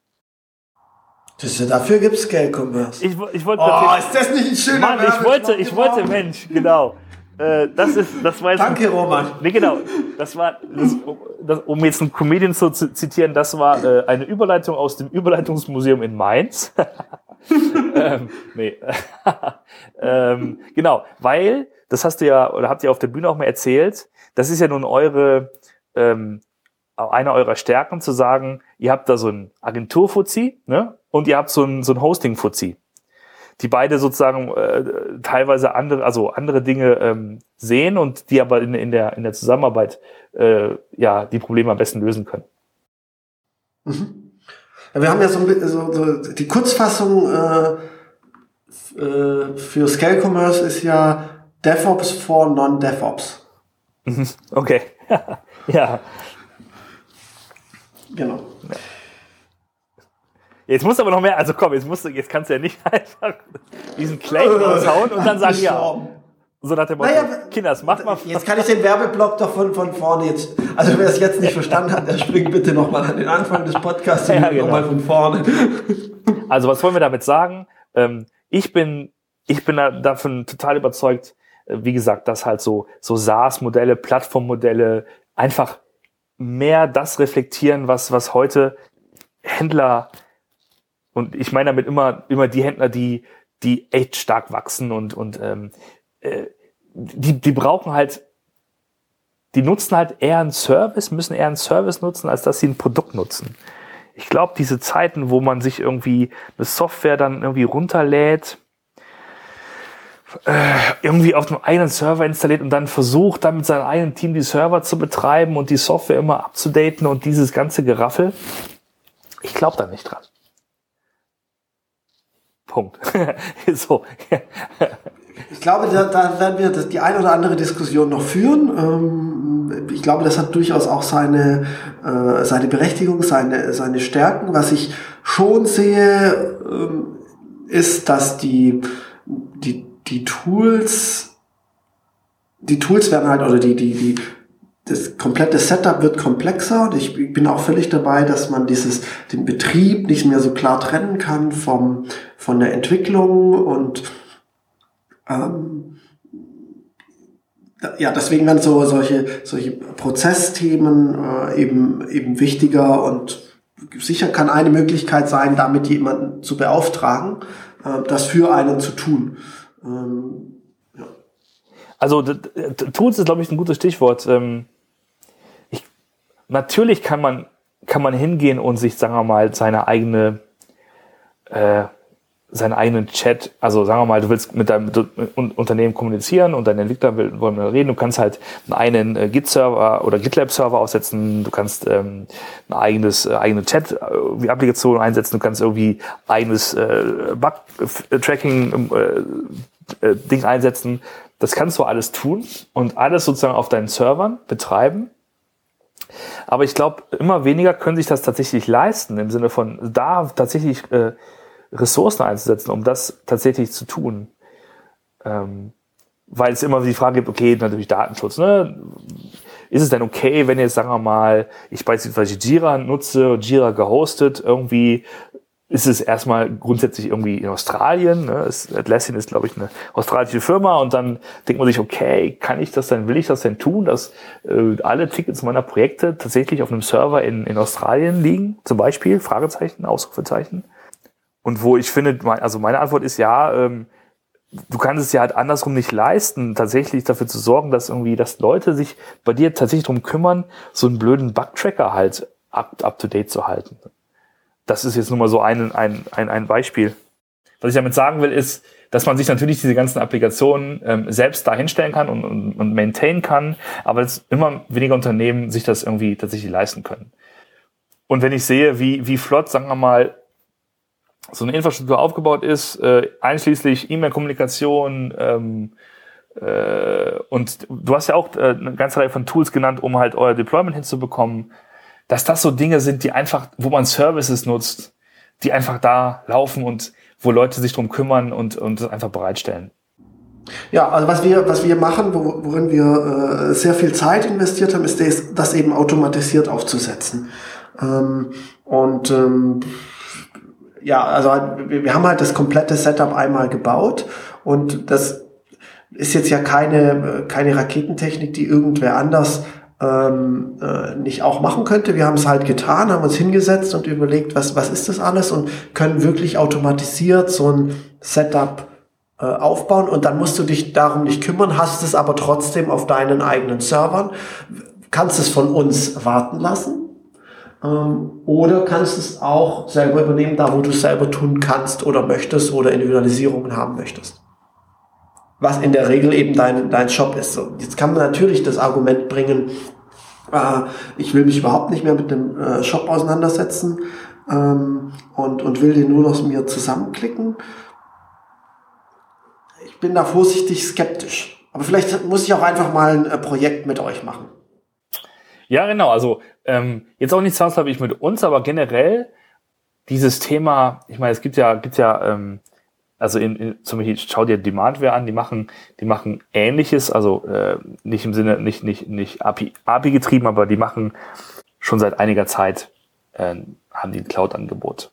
Das, dafür gibt's Scale-Commerce. Ich, ich wollte oh, ist das nicht ein schöner Mann, ich wollte, ich wollte, Mensch, genau. Äh, das ist, das war jetzt Danke, Roman. Nee, genau. Das war, das, das, um jetzt einen Comedian zu zitieren, das war äh, eine Überleitung aus dem Überleitungsmuseum in Mainz. ähm, nee. ähm, genau, weil, das hast du ja, oder habt ihr auf der Bühne auch mal erzählt, das ist ja nun eure, ähm, eine eurer Stärken zu sagen, ihr habt da so ein Agentur-Fuzzi, ne? Und ihr habt so ein, so ein Hosting-Fuzzi die beide sozusagen äh, teilweise andere, also andere Dinge ähm, sehen und die aber in, in, der, in der Zusammenarbeit äh, ja die Probleme am besten lösen können. Mhm. Wir haben ja so, so, so die Kurzfassung äh, äh, für Scale Commerce ist ja DevOps for Non-DevOps. Mhm. Okay. ja. Genau. Ja. Jetzt musst du aber noch mehr, also komm, jetzt musst du, jetzt kannst du ja nicht einfach diesen Claim raushauen und dann sagen, ja. So nach dem Motto, naja, Kinders, mach mal. Jetzt kann ich den Werbeblock doch von, von vorne jetzt, also wer es jetzt nicht verstanden hat, der springt bitte nochmal an den Anfang des Podcasts und ja, genau. nochmal von vorne. Also was wollen wir damit sagen? Ähm, ich bin, ich bin davon total überzeugt, äh, wie gesagt, dass halt so, so SaaS-Modelle, Plattformmodelle einfach mehr das reflektieren, was, was heute Händler und ich meine damit immer, immer die Händler, die, die echt stark wachsen und, und ähm, äh, die, die brauchen halt, die nutzen halt eher einen Service, müssen eher einen Service nutzen, als dass sie ein Produkt nutzen. Ich glaube, diese Zeiten, wo man sich irgendwie eine Software dann irgendwie runterlädt, äh, irgendwie auf einem eigenen Server installiert und dann versucht, dann mit seinem eigenen Team die Server zu betreiben und die Software immer abzudaten und dieses ganze Geraffel. Ich glaube da nicht dran. Punkt. so. Ich glaube, da, da werden wir die ein oder andere Diskussion noch führen. Ähm, ich glaube, das hat durchaus auch seine, äh, seine Berechtigung, seine, seine Stärken. Was ich schon sehe, ähm, ist, dass die, die, die Tools, die Tools werden halt, oder die, die, die das komplette Setup wird komplexer und ich bin auch völlig dabei, dass man dieses, den Betrieb nicht mehr so klar trennen kann vom, von der Entwicklung und ähm, ja, deswegen werden so solche, solche Prozessthemen äh, eben, eben wichtiger und sicher kann eine Möglichkeit sein, damit jemanden zu beauftragen, äh, das für einen zu tun. Ähm, ja. Also Tools ist, glaube ich, ein gutes Stichwort. Ähm natürlich kann man, kann man hingehen und sich, sagen wir mal, seine eigene, äh, seinen eigenen Chat, also sagen wir mal, du willst mit deinem Unternehmen kommunizieren und deine Entwickler wollen reden, du kannst halt einen äh, Git-Server oder GitLab-Server aufsetzen, du kannst ähm, ein eigenes, äh, eigene Chat-Applikation einsetzen, du kannst irgendwie eigenes äh, Bug-Tracking äh, äh, Ding einsetzen. Das kannst du alles tun und alles sozusagen auf deinen Servern betreiben aber ich glaube, immer weniger können sich das tatsächlich leisten, im Sinne von da tatsächlich äh, Ressourcen einzusetzen, um das tatsächlich zu tun. Ähm, weil es immer die Frage gibt, okay, natürlich Datenschutz, ne? Ist es denn okay, wenn jetzt, sagen wir mal, ich beispielsweise Jira nutze, Jira gehostet, irgendwie ist es erstmal grundsätzlich irgendwie in Australien. Ne? Atlassian ist, glaube ich, eine australische Firma und dann denkt man sich, okay, kann ich das denn, will ich das denn tun, dass äh, alle Tickets meiner Projekte tatsächlich auf einem Server in, in Australien liegen, zum Beispiel, Fragezeichen, Ausrufezeichen. Und wo ich finde, also meine Antwort ist ja, ähm, du kannst es ja halt andersrum nicht leisten, tatsächlich dafür zu sorgen, dass irgendwie, dass Leute sich bei dir tatsächlich drum kümmern, so einen blöden Bug-Tracker halt up, up to date zu halten das ist jetzt nur mal so ein, ein, ein, ein Beispiel. Was ich damit sagen will, ist, dass man sich natürlich diese ganzen Applikationen ähm, selbst da hinstellen kann und, und, und maintain kann, aber dass immer weniger Unternehmen sich das irgendwie tatsächlich leisten können. Und wenn ich sehe, wie, wie flott, sagen wir mal, so eine Infrastruktur aufgebaut ist, äh, einschließlich E-Mail-Kommunikation, ähm, äh, und du hast ja auch äh, eine ganze Reihe von Tools genannt, um halt euer Deployment hinzubekommen dass das so Dinge sind, die einfach, wo man Services nutzt, die einfach da laufen und wo Leute sich drum kümmern und, und einfach bereitstellen. Ja, also was wir, was wir machen, worin wir äh, sehr viel Zeit investiert haben, ist das, das eben automatisiert aufzusetzen. Ähm, und ähm, ja, also wir, wir haben halt das komplette Setup einmal gebaut und das ist jetzt ja keine, keine Raketentechnik, die irgendwer anders ähm, äh, nicht auch machen könnte. Wir haben es halt getan, haben uns hingesetzt und überlegt, was, was ist das alles und können wirklich automatisiert so ein Setup äh, aufbauen und dann musst du dich darum nicht kümmern, hast es aber trotzdem auf deinen eigenen Servern, kannst es von uns warten lassen oder kannst es auch selber übernehmen, da wo du es selber tun kannst oder möchtest oder Individualisierungen haben möchtest was in der Regel eben dein, dein Shop ist. So, jetzt kann man natürlich das Argument bringen, äh, ich will mich überhaupt nicht mehr mit dem äh, Shop auseinandersetzen ähm, und, und will den nur noch mir zusammenklicken. Ich bin da vorsichtig skeptisch. Aber vielleicht muss ich auch einfach mal ein äh, Projekt mit euch machen. Ja, genau. Also ähm, jetzt auch nicht zwangsläufig mit uns, aber generell dieses Thema, ich meine, es gibt ja, gibt ja ähm, also in, in, zum Beispiel schau dir Demandware an, die machen, die machen ähnliches, also äh, nicht im Sinne, nicht, nicht, nicht API, API getrieben, aber die machen schon seit einiger Zeit, äh, haben die ein Cloud-Angebot.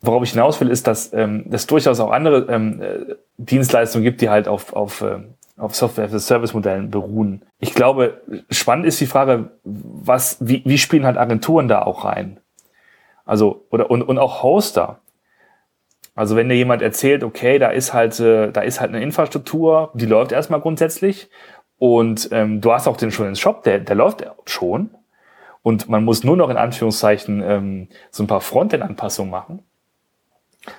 Worauf ich hinaus will, ist, dass ähm, es durchaus auch andere ähm, äh, Dienstleistungen gibt, die halt auf, auf, äh, auf Software-Service-Modellen beruhen. Ich glaube, spannend ist die Frage, was, wie, wie spielen halt Agenturen da auch rein? Also, oder, und, und auch Hoster. Also wenn dir jemand erzählt, okay, da ist halt, äh, da ist halt eine Infrastruktur, die läuft erstmal grundsätzlich und ähm, du hast auch den schon den Shop, der, der läuft schon und man muss nur noch in Anführungszeichen ähm, so ein paar Frontend-Anpassungen machen.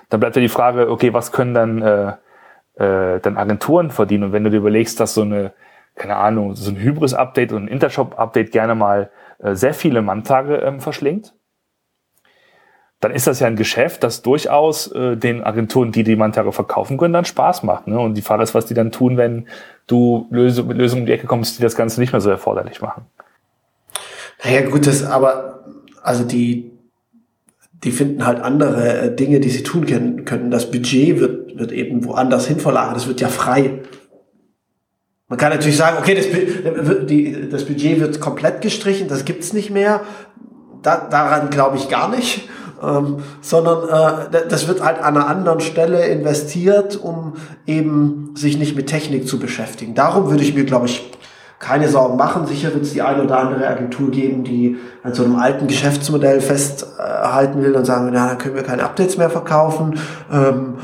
Dann bleibt ja die Frage, okay, was können dann, äh, äh, dann Agenturen verdienen? Und wenn du dir überlegst, dass so eine, keine Ahnung, so ein Hybris-Update und ein Intershop-Update gerne mal äh, sehr viele Manntage ähm, verschlingt, dann ist das ja ein Geschäft, das durchaus äh, den Agenturen, die die Mantere verkaufen können, dann Spaß macht. Ne? Und die Frage ist, was die dann tun, wenn du Lösung, mit Lösungen um die Ecke kommst, die das Ganze nicht mehr so erforderlich machen. Naja, gut, das aber, also die, die finden halt andere äh, Dinge, die sie tun können. Das Budget wird, wird eben woanders hin verlagert. Das wird ja frei. Man kann natürlich sagen, okay, das, das Budget wird komplett gestrichen, das gibt's nicht mehr. Da, daran glaube ich gar nicht ähm, sondern äh, das wird halt an einer anderen Stelle investiert, um eben sich nicht mit Technik zu beschäftigen. Darum würde ich mir, glaube ich, keine Sorgen machen. Sicher wird es die eine oder andere Agentur geben, die an so einem alten Geschäftsmodell festhalten will und sagen, na, dann können wir keine Updates mehr verkaufen. Ähm,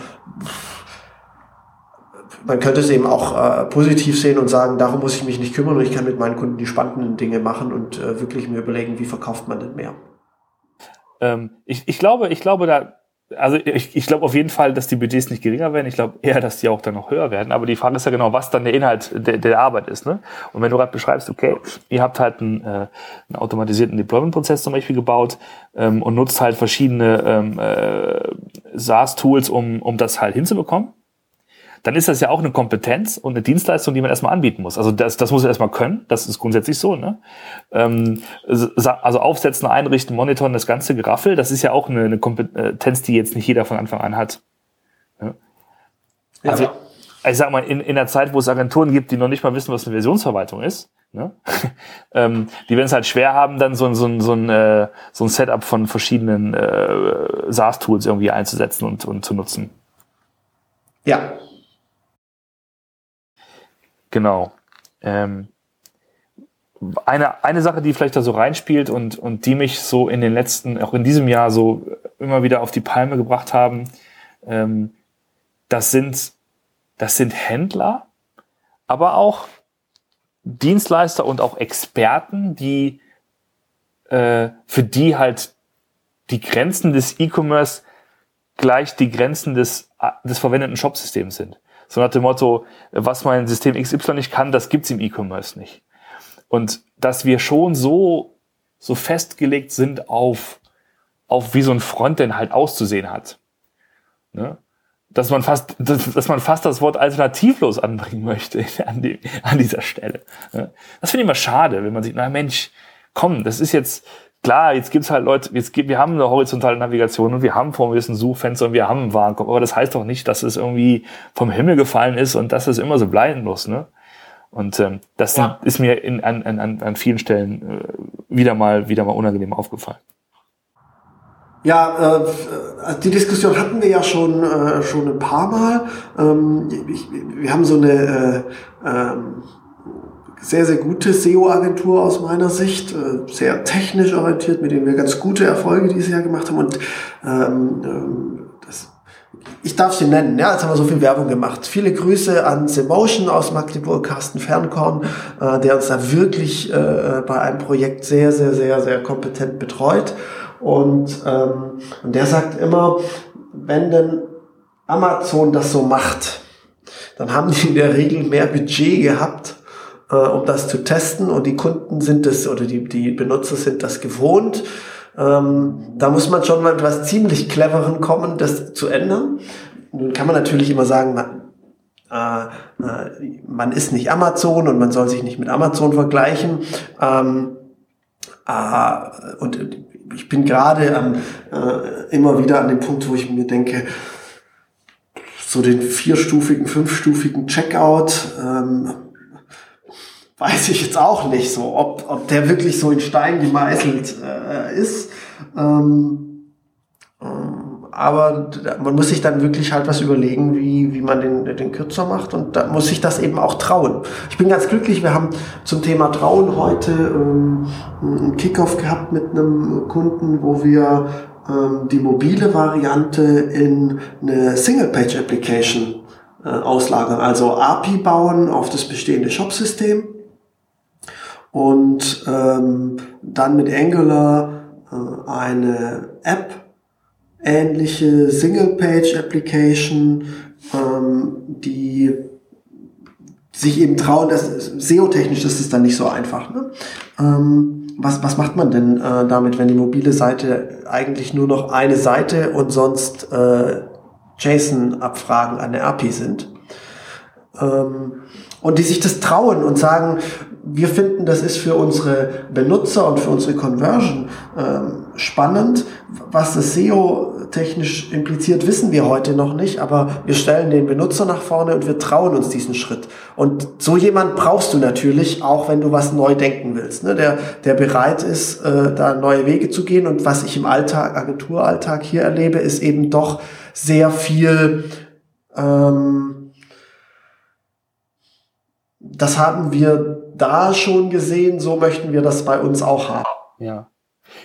man könnte es eben auch äh, positiv sehen und sagen, darum muss ich mich nicht kümmern und ich kann mit meinen Kunden die spannenden Dinge machen und äh, wirklich mir überlegen, wie verkauft man denn mehr. Ähm, ich, ich glaube, ich glaube da, also ich, ich glaube auf jeden Fall, dass die Budgets nicht geringer werden. Ich glaube eher, dass die auch dann noch höher werden. Aber die Frage ist ja genau, was dann der Inhalt der, der Arbeit ist. Ne? Und wenn du gerade beschreibst, okay, ihr habt halt einen, äh, einen automatisierten Deployment-Prozess zum Beispiel gebaut ähm, und nutzt halt verschiedene ähm, äh, SaaS-Tools, um, um das halt hinzubekommen dann ist das ja auch eine Kompetenz und eine Dienstleistung, die man erstmal anbieten muss. Also das, das muss er erstmal können, das ist grundsätzlich so. Ne? Ähm, also aufsetzen, einrichten, monitoren, das ganze Geraffel, das ist ja auch eine, eine Kompetenz, die jetzt nicht jeder von Anfang an hat. Ne? Also ja. ich sag mal, in, in der Zeit, wo es Agenturen gibt, die noch nicht mal wissen, was eine Versionsverwaltung ist, Ne? ähm, die werden es halt schwer haben, dann so, so, so, ein, äh, so ein Setup von verschiedenen äh, SaaS-Tools irgendwie einzusetzen und, und zu nutzen. Ja. Genau. Ähm, eine, eine Sache, die vielleicht da so reinspielt und, und die mich so in den letzten, auch in diesem Jahr so immer wieder auf die Palme gebracht haben, ähm, das sind, das sind Händler, aber auch Dienstleister und auch Experten, die äh, für die halt die Grenzen des E-Commerce gleich die Grenzen des, des verwendeten Shopsystems sind. So nach dem Motto, was mein System XY nicht kann, das gibt's im E-Commerce nicht. Und dass wir schon so, so festgelegt sind auf, auf wie so ein Frontend halt auszusehen hat. Ne? Dass man fast, dass, man fast das Wort alternativlos anbringen möchte an, die, an dieser Stelle. Ne? Das finde ich immer schade, wenn man sieht, na Mensch, komm, das ist jetzt, klar, jetzt gibt's halt Leute, jetzt gibt, wir haben eine horizontale Navigation und wir haben vor ein Suchfenster und wir haben einen Warenkorb, aber das heißt doch nicht, dass es irgendwie vom Himmel gefallen ist und dass es immer so bleiben muss. Ne? Und ähm, das ja. ist mir in, an, an, an vielen Stellen äh, wieder mal wieder mal unangenehm aufgefallen. Ja, äh, die Diskussion hatten wir ja schon äh, schon ein paar Mal. Ähm, ich, wir haben so eine äh, äh, sehr sehr gute SEO-Agentur aus meiner Sicht, äh, sehr technisch orientiert, mit denen wir ganz gute Erfolge dieses Jahr gemacht haben und ähm, ähm ich darf sie nennen, ja, jetzt haben wir so viel Werbung gemacht. Viele Grüße an Semotion aus Magdeburg, Carsten Fernkorn, äh, der uns da wirklich äh, bei einem Projekt sehr, sehr, sehr, sehr kompetent betreut. Und, ähm, und der sagt immer, wenn denn Amazon das so macht, dann haben die in der Regel mehr Budget gehabt, äh, um das zu testen und die Kunden sind es oder die, die Benutzer sind das gewohnt ähm, da muss man schon mal etwas ziemlich Cleveren kommen, das zu ändern. Nun kann man natürlich immer sagen, man, äh, äh, man ist nicht Amazon und man soll sich nicht mit Amazon vergleichen. Ähm, äh, und ich bin gerade äh, immer wieder an dem Punkt, wo ich mir denke, so den vierstufigen, fünfstufigen Checkout, ähm, weiß ich jetzt auch nicht so, ob, ob der wirklich so in Stein gemeißelt äh, ist. Ähm, ähm, aber man muss sich dann wirklich halt was überlegen, wie, wie man den, den kürzer macht und da muss sich das eben auch trauen. Ich bin ganz glücklich, wir haben zum Thema Trauen heute ähm, einen Kickoff gehabt mit einem Kunden, wo wir ähm, die mobile Variante in eine Single-Page-Application äh, auslagern, also API bauen auf das bestehende Shop-System und ähm, dann mit Angular äh, eine App, ähnliche Single-Page-Application, ähm, die sich eben trauen, das SEO-technisch ist es dann nicht so einfach. Ne? Ähm, was, was macht man denn äh, damit, wenn die mobile Seite eigentlich nur noch eine Seite und sonst äh, JSON-Abfragen an der API sind? Ähm, und die sich das trauen und sagen, wir finden, das ist für unsere Benutzer und für unsere Conversion ähm, spannend. Was das SEO technisch impliziert, wissen wir heute noch nicht, aber wir stellen den Benutzer nach vorne und wir trauen uns diesen Schritt. Und so jemand brauchst du natürlich, auch wenn du was neu denken willst, ne? der, der bereit ist, äh, da neue Wege zu gehen. Und was ich im Alltag, Agenturalltag hier erlebe, ist eben doch sehr viel, ähm, das haben wir da schon gesehen, so möchten wir das bei uns auch haben. Ja.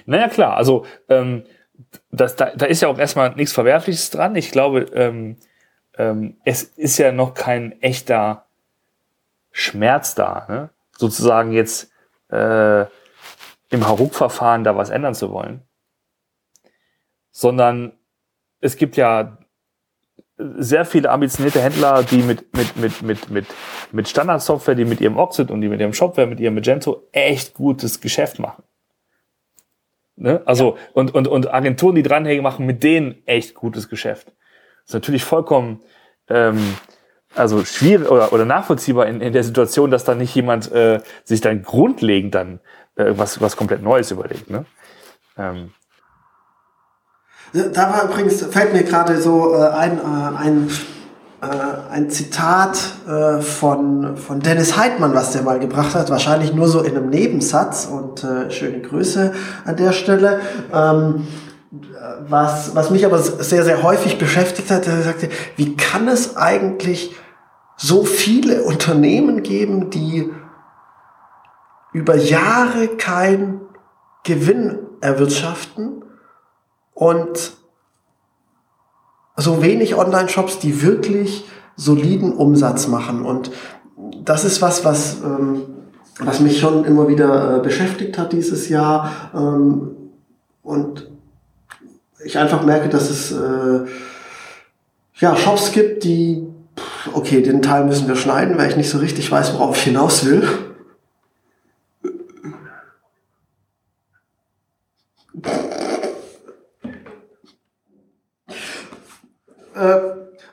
Naja, klar, also ähm, das, da, da ist ja auch erstmal nichts Verwerfliches dran. Ich glaube, ähm, ähm, es ist ja noch kein echter Schmerz da, ne? sozusagen jetzt äh, im Haruk-Verfahren da was ändern zu wollen. Sondern es gibt ja sehr viele ambitionierte Händler, die mit, mit, mit, mit, mit, mit Standardsoftware, die mit ihrem Oxid und die mit ihrem Shopware, mit ihrem Magento echt gutes Geschäft machen. Ne? Also, ja. und, und, und Agenturen, die dranhängen, machen mit denen echt gutes Geschäft. Das ist natürlich vollkommen, ähm, also schwierig oder, oder nachvollziehbar in, in der Situation, dass da nicht jemand äh, sich dann grundlegend dann äh, was, was komplett Neues überlegt. Ne? Ähm, da war übrigens, fällt mir gerade so äh, ein, äh, ein äh, ein Zitat äh, von, von Dennis Heidmann, was der mal gebracht hat, wahrscheinlich nur so in einem Nebensatz und äh, schöne Grüße an der Stelle. Ähm, was, was mich aber sehr, sehr häufig beschäftigt hat, er sagte, wie kann es eigentlich so viele Unternehmen geben, die über Jahre kein Gewinn erwirtschaften und so wenig Online-Shops, die wirklich soliden Umsatz machen. Und das ist was, was, ähm, was mich schon immer wieder äh, beschäftigt hat dieses Jahr. Ähm, und ich einfach merke, dass es äh, ja, Shops gibt, die, okay, den Teil müssen wir schneiden, weil ich nicht so richtig weiß, worauf ich hinaus will.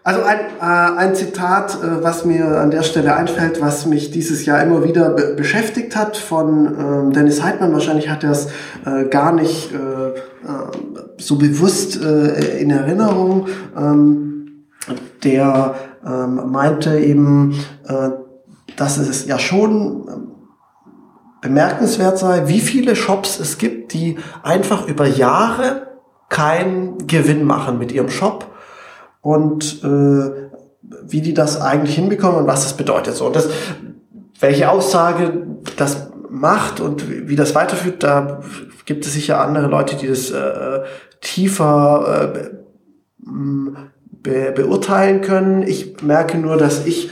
Also ein, äh, ein Zitat, äh, was mir an der Stelle einfällt, was mich dieses Jahr immer wieder be beschäftigt hat von ähm, Dennis Heidmann. Wahrscheinlich hat er es äh, gar nicht äh, äh, so bewusst äh, in Erinnerung. Ähm, der ähm, meinte eben, äh, dass es ja schon bemerkenswert sei, wie viele Shops es gibt, die einfach über Jahre keinen Gewinn machen mit ihrem Shop und äh, wie die das eigentlich hinbekommen und was das bedeutet. So, und das, welche Aussage das macht und wie das weiterführt, da gibt es sicher andere Leute, die das äh, tiefer äh, be beurteilen können. Ich merke nur, dass ich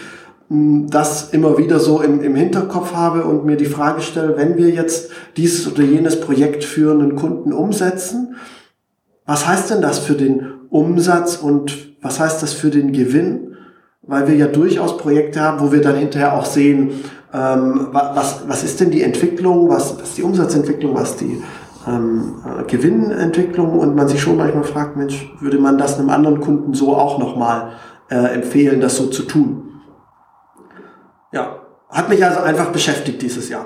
das immer wieder so im, im Hinterkopf habe und mir die Frage stelle, wenn wir jetzt dieses oder jenes Projekt für einen Kunden umsetzen, was heißt denn das für den Umsatz und was heißt das für den Gewinn? Weil wir ja durchaus Projekte haben, wo wir dann hinterher auch sehen, ähm, was, was ist denn die Entwicklung, was, was ist die Umsatzentwicklung, was die ähm, äh, Gewinnentwicklung und man sich schon manchmal fragt, Mensch, würde man das einem anderen Kunden so auch nochmal äh, empfehlen, das so zu tun? Ja, hat mich also einfach beschäftigt dieses Jahr.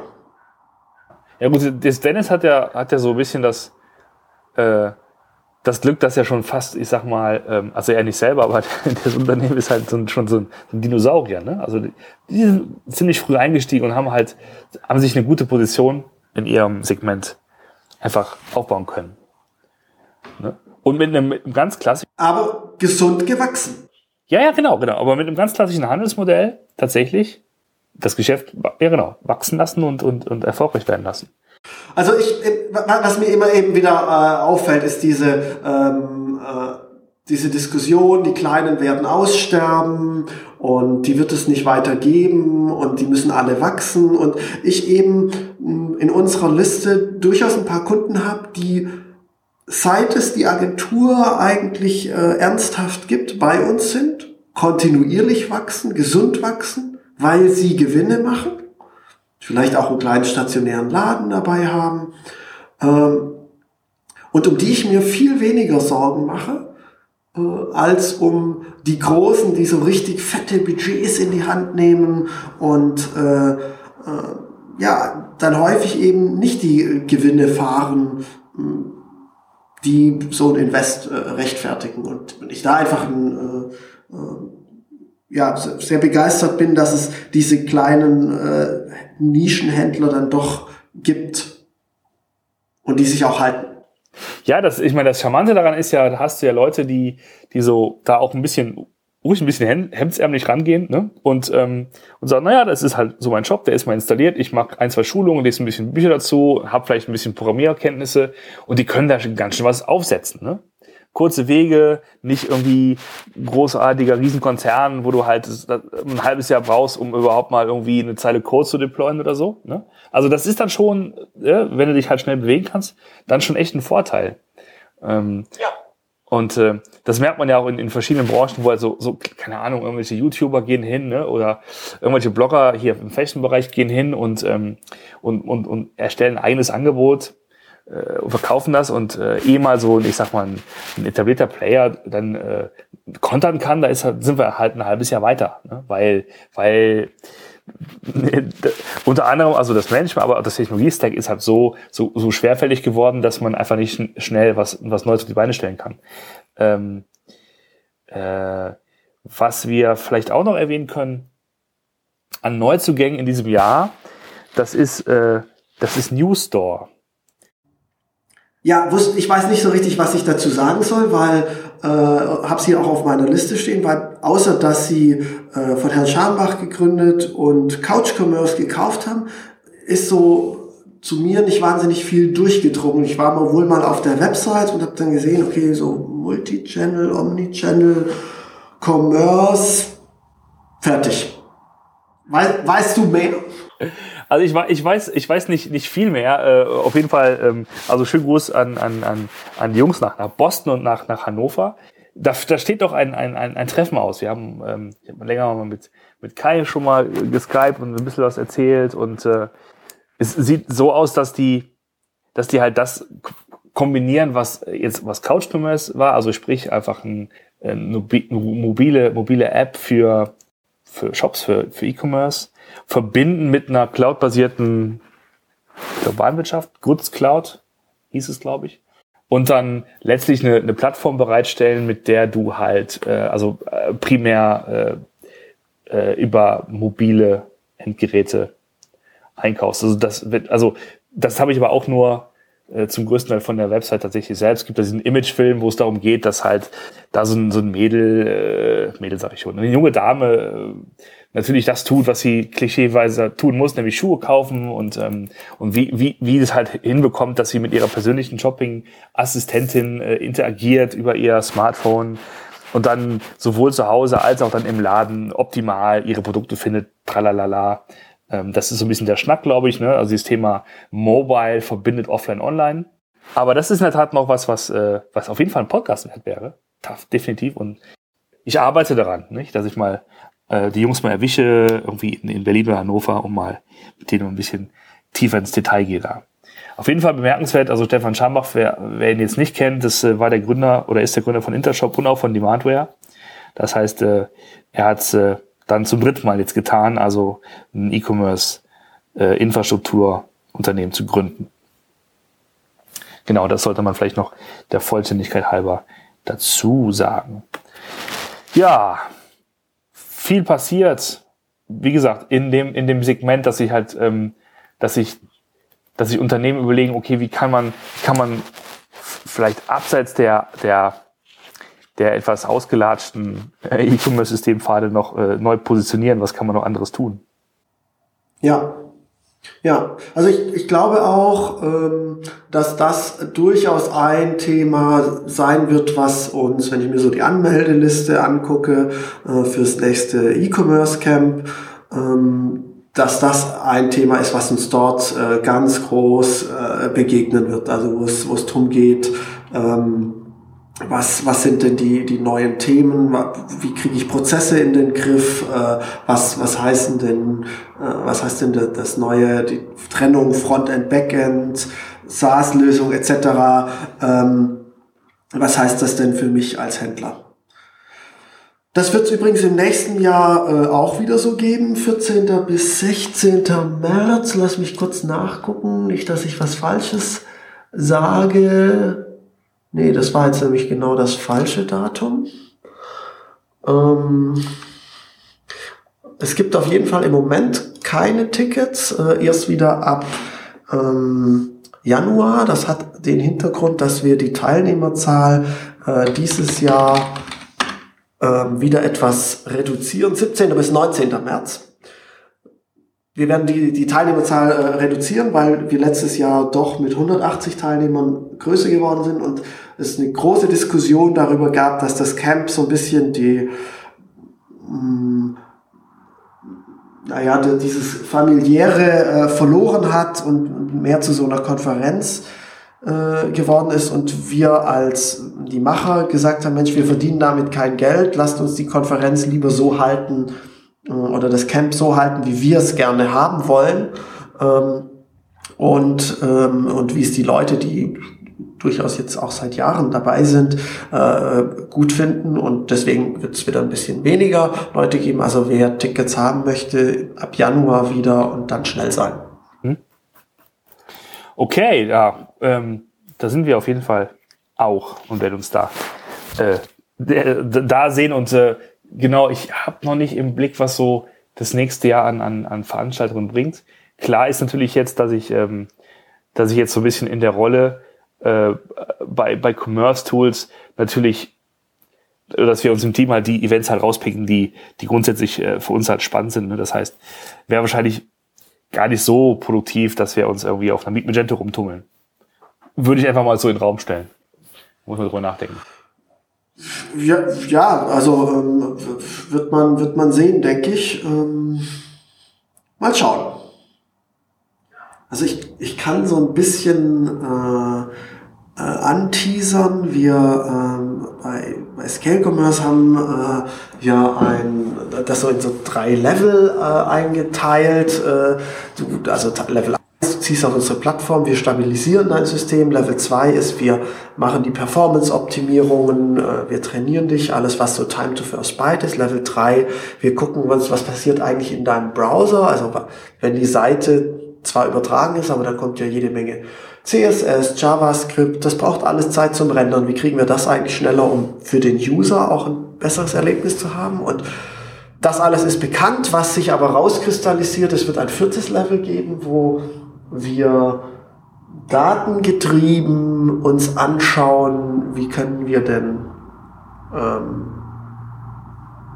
Ja gut, das Dennis hat ja, hat ja so ein bisschen das, äh, das Glück, dass er schon fast, ich sag mal, ähm, also er nicht selber, aber das Unternehmen ist halt so, schon so ein, so ein Dinosaurier. Ne? Also die, die sind ziemlich früh eingestiegen und haben halt, haben sich eine gute Position in ihrem Segment einfach aufbauen können. Ne? Und mit einem, mit einem ganz klassischen. Aber gesund gewachsen. Ja, ja, genau, genau. Aber mit einem ganz klassischen Handelsmodell tatsächlich das Geschäft, ja genau, wachsen lassen und, und, und erfolgreich werden lassen. Also ich, äh, was mir immer eben wieder äh, auffällt, ist diese, ähm, äh, diese Diskussion, die Kleinen werden aussterben und die wird es nicht weiter geben und die müssen alle wachsen und ich eben mm, in unserer Liste durchaus ein paar Kunden habe, die seit es die Agentur eigentlich äh, ernsthaft gibt, bei uns sind, kontinuierlich wachsen, gesund wachsen, weil sie Gewinne machen vielleicht auch einen kleinen stationären Laden dabei haben ähm, und um die ich mir viel weniger Sorgen mache, äh, als um die Großen, die so richtig fette Budgets in die Hand nehmen und äh, äh, ja, dann häufig eben nicht die Gewinne fahren, die so ein Invest äh, rechtfertigen. Und ich da einfach ein, äh, äh, ja, sehr begeistert bin, dass es diese kleinen äh, Nischenhändler dann doch gibt und die sich auch halten. Ja, das, ich meine, das Charmante daran ist ja, da hast du ja Leute, die, die so da auch ein bisschen ruhig ein bisschen hemdsärmlich rangehen ne? und, ähm, und sagen, naja, das ist halt so mein Job, der ist mal installiert, ich mache ein, zwei Schulungen, lese ein bisschen Bücher dazu, habe vielleicht ein bisschen Programmierkenntnisse und die können da ganz schön was aufsetzen. Ne? Kurze Wege, nicht irgendwie großartiger Riesenkonzern, wo du halt ein halbes Jahr brauchst, um überhaupt mal irgendwie eine Zeile Code zu deployen oder so. Ne? Also das ist dann schon, ja, wenn du dich halt schnell bewegen kannst, dann schon echt ein Vorteil. Ähm, ja. Und äh, das merkt man ja auch in, in verschiedenen Branchen, wo also so, keine Ahnung, irgendwelche YouTuber gehen hin, ne? Oder irgendwelche Blogger hier im Fashion-Bereich gehen hin und, ähm, und, und, und erstellen ein eigenes Angebot äh, verkaufen das und äh, eh mal so, ich sag mal, ein, ein etablierter Player dann äh, kontern kann, da ist, halt, sind wir halt ein halbes Jahr weiter. Ne? Weil, weil unter anderem, also das Management, aber auch das Technologie-Stack ist halt so, so, so schwerfällig geworden, dass man einfach nicht schnell was, was Neues auf die Beine stellen kann. Ähm, äh, Was wir vielleicht auch noch erwähnen können, an Neuzugängen in diesem Jahr, das ist, äh, das ist New Store. Ja, ich weiß nicht so richtig, was ich dazu sagen soll, weil äh, habe sie auch auf meiner Liste stehen, weil außer dass sie äh, von Herrn Scharnbach gegründet und Couch Commerce gekauft haben, ist so zu mir nicht wahnsinnig viel durchgedrungen. Ich war mal wohl mal auf der Website und habe dann gesehen, okay, so Multi-Channel, Omni-Channel, Commerce, fertig. Wei weißt du mehr? Also ich, ich weiß, ich weiß nicht, nicht viel mehr. Äh, auf jeden Fall, ähm, also schönen Gruß an, an, an, an die Jungs nach, nach Boston und nach, nach Hannover. Da, da steht doch ein, ein, ein, ein Treffen aus. Wir haben, ähm, ich hab länger mal mit, mit Kai schon mal geskypt und ein bisschen was erzählt. Und äh, es sieht so aus, dass die, dass die halt das kombinieren, was jetzt was Couch war, also sprich einfach ein, eine mobile, mobile App für, für Shops, für, für E-Commerce verbinden mit einer cloud-basierten Warenwirtschaft, Goods Cloud hieß es, glaube ich. Und dann letztlich eine, eine Plattform bereitstellen, mit der du halt, äh, also äh, primär äh, äh, über mobile Endgeräte einkaufst. Also das wird, also das habe ich aber auch nur äh, zum größten Teil von der Website tatsächlich selbst. Es gibt da diesen Imagefilm, wo es darum geht, dass halt da so ein, so ein Mädel, äh, Mädel sag ich schon, eine junge Dame äh, natürlich das tut, was sie klischeeweise tun muss, nämlich Schuhe kaufen und, ähm, und wie, wie, wie das halt hinbekommt, dass sie mit ihrer persönlichen Shopping-Assistentin äh, interagiert über ihr Smartphone und dann sowohl zu Hause als auch dann im Laden optimal ihre Produkte findet, tralalala. Ähm, das ist so ein bisschen der Schnack, glaube ich. Ne? Also dieses Thema Mobile verbindet Offline Online. Aber das ist in der Tat noch was, was, äh, was auf jeden Fall ein Podcast wert wäre. Definitiv. Und ich arbeite daran, nicht? dass ich mal äh, die Jungs mal erwische, irgendwie in, in Berlin oder Hannover, um mal mit denen ein bisschen tiefer ins Detail gehe da. Auf jeden Fall bemerkenswert, also Stefan Schambach, wer, wer ihn jetzt nicht kennt, das äh, war der Gründer oder ist der Gründer von Intershop und auch von Demandware. Das heißt, äh, er hat es äh, dann zum dritten Mal jetzt getan, also ein E-Commerce-Infrastrukturunternehmen äh, zu gründen. Genau, das sollte man vielleicht noch der Vollständigkeit halber dazu sagen. Ja, viel passiert, wie gesagt, in dem, in dem Segment, dass ich halt, ähm, dass ich, dass sich Unternehmen überlegen, okay, wie kann man, kann man vielleicht abseits der, der, der etwas ausgelatschten äh, E-Commerce-Systempfade noch äh, neu positionieren, was kann man noch anderes tun? Ja, ja, also ich, ich glaube auch, ähm, dass das durchaus ein Thema sein wird, was uns, wenn ich mir so die Anmeldeliste angucke äh, fürs nächste E-Commerce Camp, ähm, dass das ein Thema ist, was uns dort äh, ganz groß äh, begegnen wird. Also wo es, wo es darum geht, ähm, was, was sind denn die, die neuen Themen, wie kriege ich Prozesse in den Griff, äh, was, was heißen denn, äh, was heißt denn das neue, die Trennung Frontend, Backend, SaaS-Lösung etc. Ähm, was heißt das denn für mich als Händler? Das wird es übrigens im nächsten Jahr äh, auch wieder so geben, 14. bis 16. März. Lass mich kurz nachgucken, nicht, dass ich was Falsches sage. Nee, das war jetzt nämlich genau das falsche Datum. Ähm, es gibt auf jeden Fall im Moment keine Tickets, äh, erst wieder ab ähm, Januar. Das hat den Hintergrund, dass wir die Teilnehmerzahl äh, dieses Jahr äh, wieder etwas reduzieren, 17. bis 19. März. Wir werden die, die Teilnehmerzahl äh, reduzieren, weil wir letztes Jahr doch mit 180 Teilnehmern größer geworden sind und es eine große Diskussion darüber gab, dass das Camp so ein bisschen die, mh, mm, naja, dieses familiäre äh, verloren hat und mehr zu so einer Konferenz äh, geworden ist und wir als die Macher gesagt haben, Mensch, wir verdienen damit kein Geld, lasst uns die Konferenz lieber so halten oder das Camp so halten, wie wir es gerne haben wollen. Ähm, und, ähm, und wie es die Leute, die durchaus jetzt auch seit Jahren dabei sind, äh, gut finden und deswegen wird es wieder ein bisschen weniger Leute geben. Also wer Tickets haben möchte, ab Januar wieder und dann schnell sein. Hm. Okay, ja, ähm, da sind wir auf jeden Fall auch und werden uns da äh, da sehen und äh, genau, ich habe noch nicht im Blick, was so das nächste Jahr an, an, an Veranstaltungen bringt. Klar ist natürlich jetzt, dass ich, ähm, dass ich jetzt so ein bisschen in der Rolle äh, bei, bei Commerce Tools natürlich, dass wir uns im Team halt die Events halt rauspicken, die, die grundsätzlich äh, für uns halt spannend sind. Ne? Das heißt, wäre wahrscheinlich gar nicht so produktiv, dass wir uns irgendwie auf einer Meet Magento rumtummeln. Würde ich einfach mal so in den Raum stellen. Muss man drüber nachdenken. Ja, ja also ähm, wird, man, wird man sehen, denke ich. Ähm, mal schauen. Also ich, ich kann so ein bisschen äh, äh, anteasern. Wir ähm, bei, bei Scale Commerce haben äh, wir ein, das so in so drei Level äh, eingeteilt. Äh, also Level Du ziehst auf unsere Plattform, wir stabilisieren dein System. Level 2 ist, wir machen die Performance-Optimierungen, äh, wir trainieren dich, alles was so Time to First Byte ist. Level 3, wir gucken was, was passiert eigentlich in deinem Browser. Also wenn die Seite zwar übertragen ist, aber da kommt ja jede Menge CSS, JavaScript, das braucht alles Zeit zum Rendern. Wie kriegen wir das eigentlich schneller, um für den User auch ein besseres Erlebnis zu haben? Und das alles ist bekannt, was sich aber rauskristallisiert. Es wird ein viertes Level geben, wo wir datengetrieben uns anschauen, wie können wir denn ähm,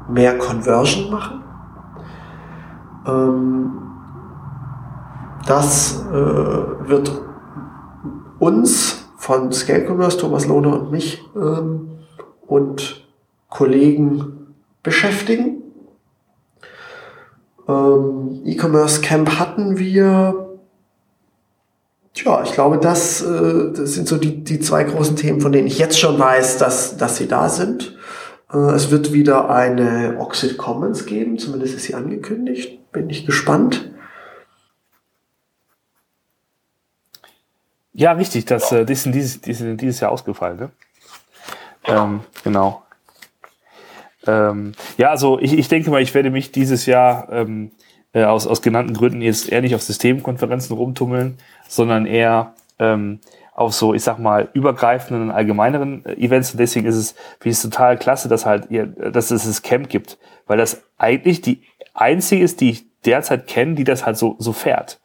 mehr Conversion machen. Ähm, das äh, wird uns von Scale Commerce, Thomas Lohner und mich ähm, und Kollegen beschäftigen. Ähm, E-Commerce Camp hatten wir Tja, ich glaube, das, äh, das sind so die, die zwei großen Themen, von denen ich jetzt schon weiß, dass, dass sie da sind. Äh, es wird wieder eine Oxid Commons geben, zumindest ist sie angekündigt. Bin ich gespannt. Ja, richtig, das, äh, die, sind dieses, die sind dieses Jahr ausgefallen, ne? Ähm, genau. Ähm, ja, also ich, ich denke mal, ich werde mich dieses Jahr ähm, äh, aus, aus genannten Gründen jetzt eher nicht auf Systemkonferenzen rumtummeln, sondern eher ähm, auf so, ich sag mal, übergreifenden, allgemeineren äh, Events. Und deswegen ist es, finde ich es total klasse, dass halt ihr, dass es das Camp gibt. Weil das eigentlich die einzige ist, die ich derzeit kenne, die das halt so, so fährt.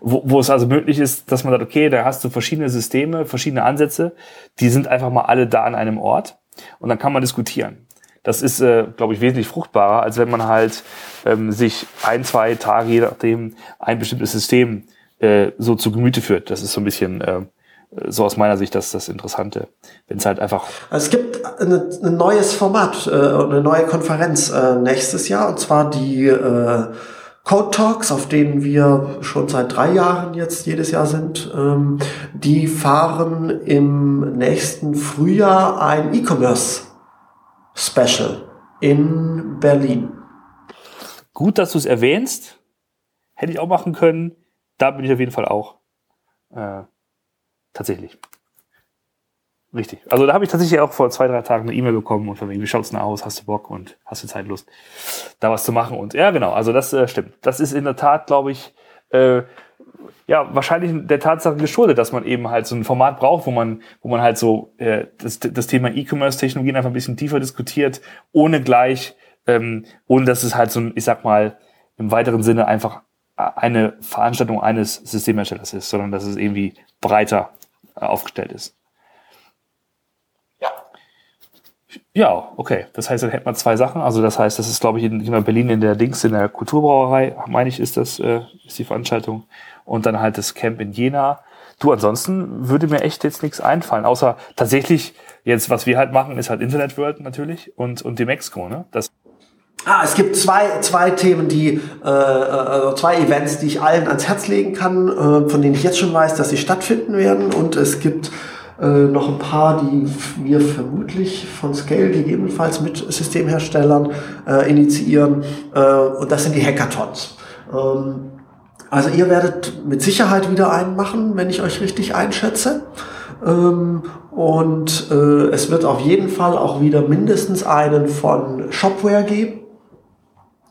Wo, wo es also möglich ist, dass man sagt, okay, da hast du verschiedene Systeme, verschiedene Ansätze, die sind einfach mal alle da an einem Ort und dann kann man diskutieren. Das ist, äh, glaube ich, wesentlich fruchtbarer, als wenn man halt ähm, sich ein, zwei Tage, je nachdem, ein bestimmtes System äh, so zu Gemüte führt. Das ist so ein bisschen äh, so aus meiner Sicht das, das Interessante. Wenn es halt einfach. Also es gibt eine, ein neues Format, äh, eine neue Konferenz äh, nächstes Jahr, und zwar die äh, Code Talks, auf denen wir schon seit drei Jahren jetzt jedes Jahr sind. Ähm, die fahren im nächsten Frühjahr ein E-Commerce Special in Berlin. Gut, dass du es erwähnst. Hätte ich auch machen können da bin ich auf jeden Fall auch. Äh, tatsächlich. Richtig. Also da habe ich tatsächlich auch vor zwei, drei Tagen eine E-Mail bekommen und von wegen, wie schaut's denn aus? Hast du Bock und hast du Zeit, Lust, da was zu machen? Und ja, genau, also das äh, stimmt. Das ist in der Tat, glaube ich, äh, ja, wahrscheinlich der Tatsache geschuldet, dass man eben halt so ein Format braucht, wo man, wo man halt so äh, das, das Thema E-Commerce-Technologien einfach ein bisschen tiefer diskutiert, ohne gleich, ähm, ohne dass es halt so ein, ich sag mal, im weiteren Sinne einfach eine Veranstaltung eines Systemherstellers ist, sondern dass es irgendwie breiter äh, aufgestellt ist. Ja. Ja, okay. Das heißt, dann hätten wir zwei Sachen. Also das heißt, das ist, glaube ich, in, in Berlin in der Dings, in der Kulturbrauerei, meine ich, ist das, äh, ist die Veranstaltung. Und dann halt das Camp in Jena. Du, ansonsten würde mir echt jetzt nichts einfallen, außer tatsächlich jetzt, was wir halt machen, ist halt Internet World natürlich und, und die Mexiko, ne? Das Ah, es gibt zwei, zwei Themen, die, äh, äh, zwei Events, die ich allen ans Herz legen kann, äh, von denen ich jetzt schon weiß, dass sie stattfinden werden. Und es gibt äh, noch ein paar, die wir vermutlich von Scale gegebenenfalls mit Systemherstellern äh, initiieren. Äh, und das sind die Hackathons. Ähm, also ihr werdet mit Sicherheit wieder einen machen, wenn ich euch richtig einschätze. Ähm, und äh, es wird auf jeden Fall auch wieder mindestens einen von Shopware geben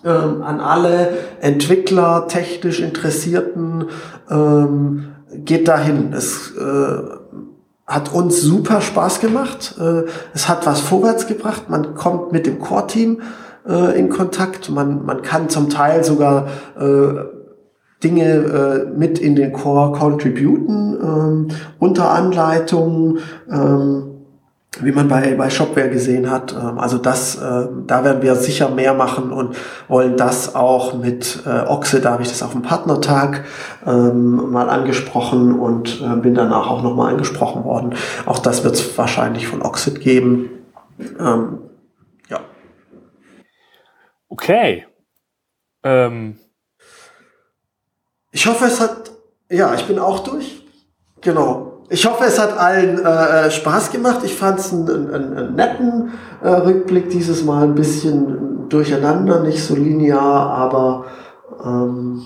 ähm, an alle Entwickler, technisch Interessierten, ähm, geht dahin. Es äh, hat uns super Spaß gemacht. Äh, es hat was vorwärts gebracht. Man kommt mit dem Core-Team äh, in Kontakt. Man, man kann zum Teil sogar äh, Dinge äh, mit in den Core contributen, ähm, unter Anleitung, ähm, wie man bei, bei Shopware gesehen hat. Ähm, also das, äh, da werden wir sicher mehr machen und wollen das auch mit äh, Oxe, da habe ich das auf dem Partnertag ähm, mal angesprochen und äh, bin danach auch nochmal angesprochen worden. Auch das wird es wahrscheinlich von Oxid geben. Ähm, ja. Okay. Ähm, ich hoffe, es hat, ja, ich bin auch durch. Genau. Ich hoffe, es hat allen äh, äh Spaß gemacht. Ich fand es einen, einen, einen, netten äh, Rückblick dieses Mal, ein bisschen durcheinander, nicht so linear, aber ähm,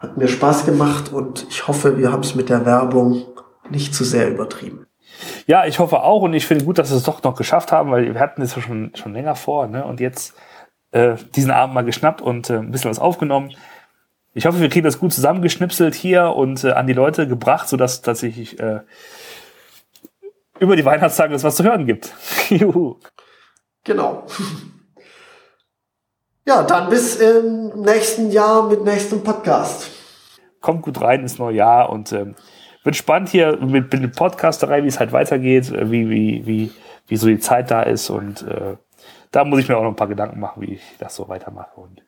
hat mir Spaß gemacht und ich hoffe, wir haben es mit der Werbung nicht zu sehr übertrieben. Ja, ich hoffe auch und ich finde gut, dass wir es doch noch geschafft haben, weil wir hatten es schon, schon länger vor ne? und jetzt äh, diesen Abend mal geschnappt und äh, ein bisschen was aufgenommen. Ich hoffe, wir kriegen das gut zusammengeschnipselt hier und äh, an die Leute gebracht, sodass tatsächlich äh, über die Weihnachtstage es was zu hören gibt. Juhu. Genau. Ja, dann bis im nächsten Jahr mit nächstem Podcast. Kommt gut rein ins neue Jahr und ähm, wird spannend hier mit, mit der Podcasterei, wie es halt weitergeht, äh, wie, wie, wie, wie so die Zeit da ist und äh, da muss ich mir auch noch ein paar Gedanken machen, wie ich das so weitermache und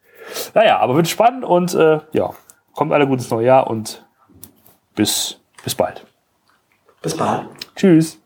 naja, aber wird spannend und äh, ja, kommt alle gut ins neue Jahr und bis, bis bald. Bis bald. Tschüss.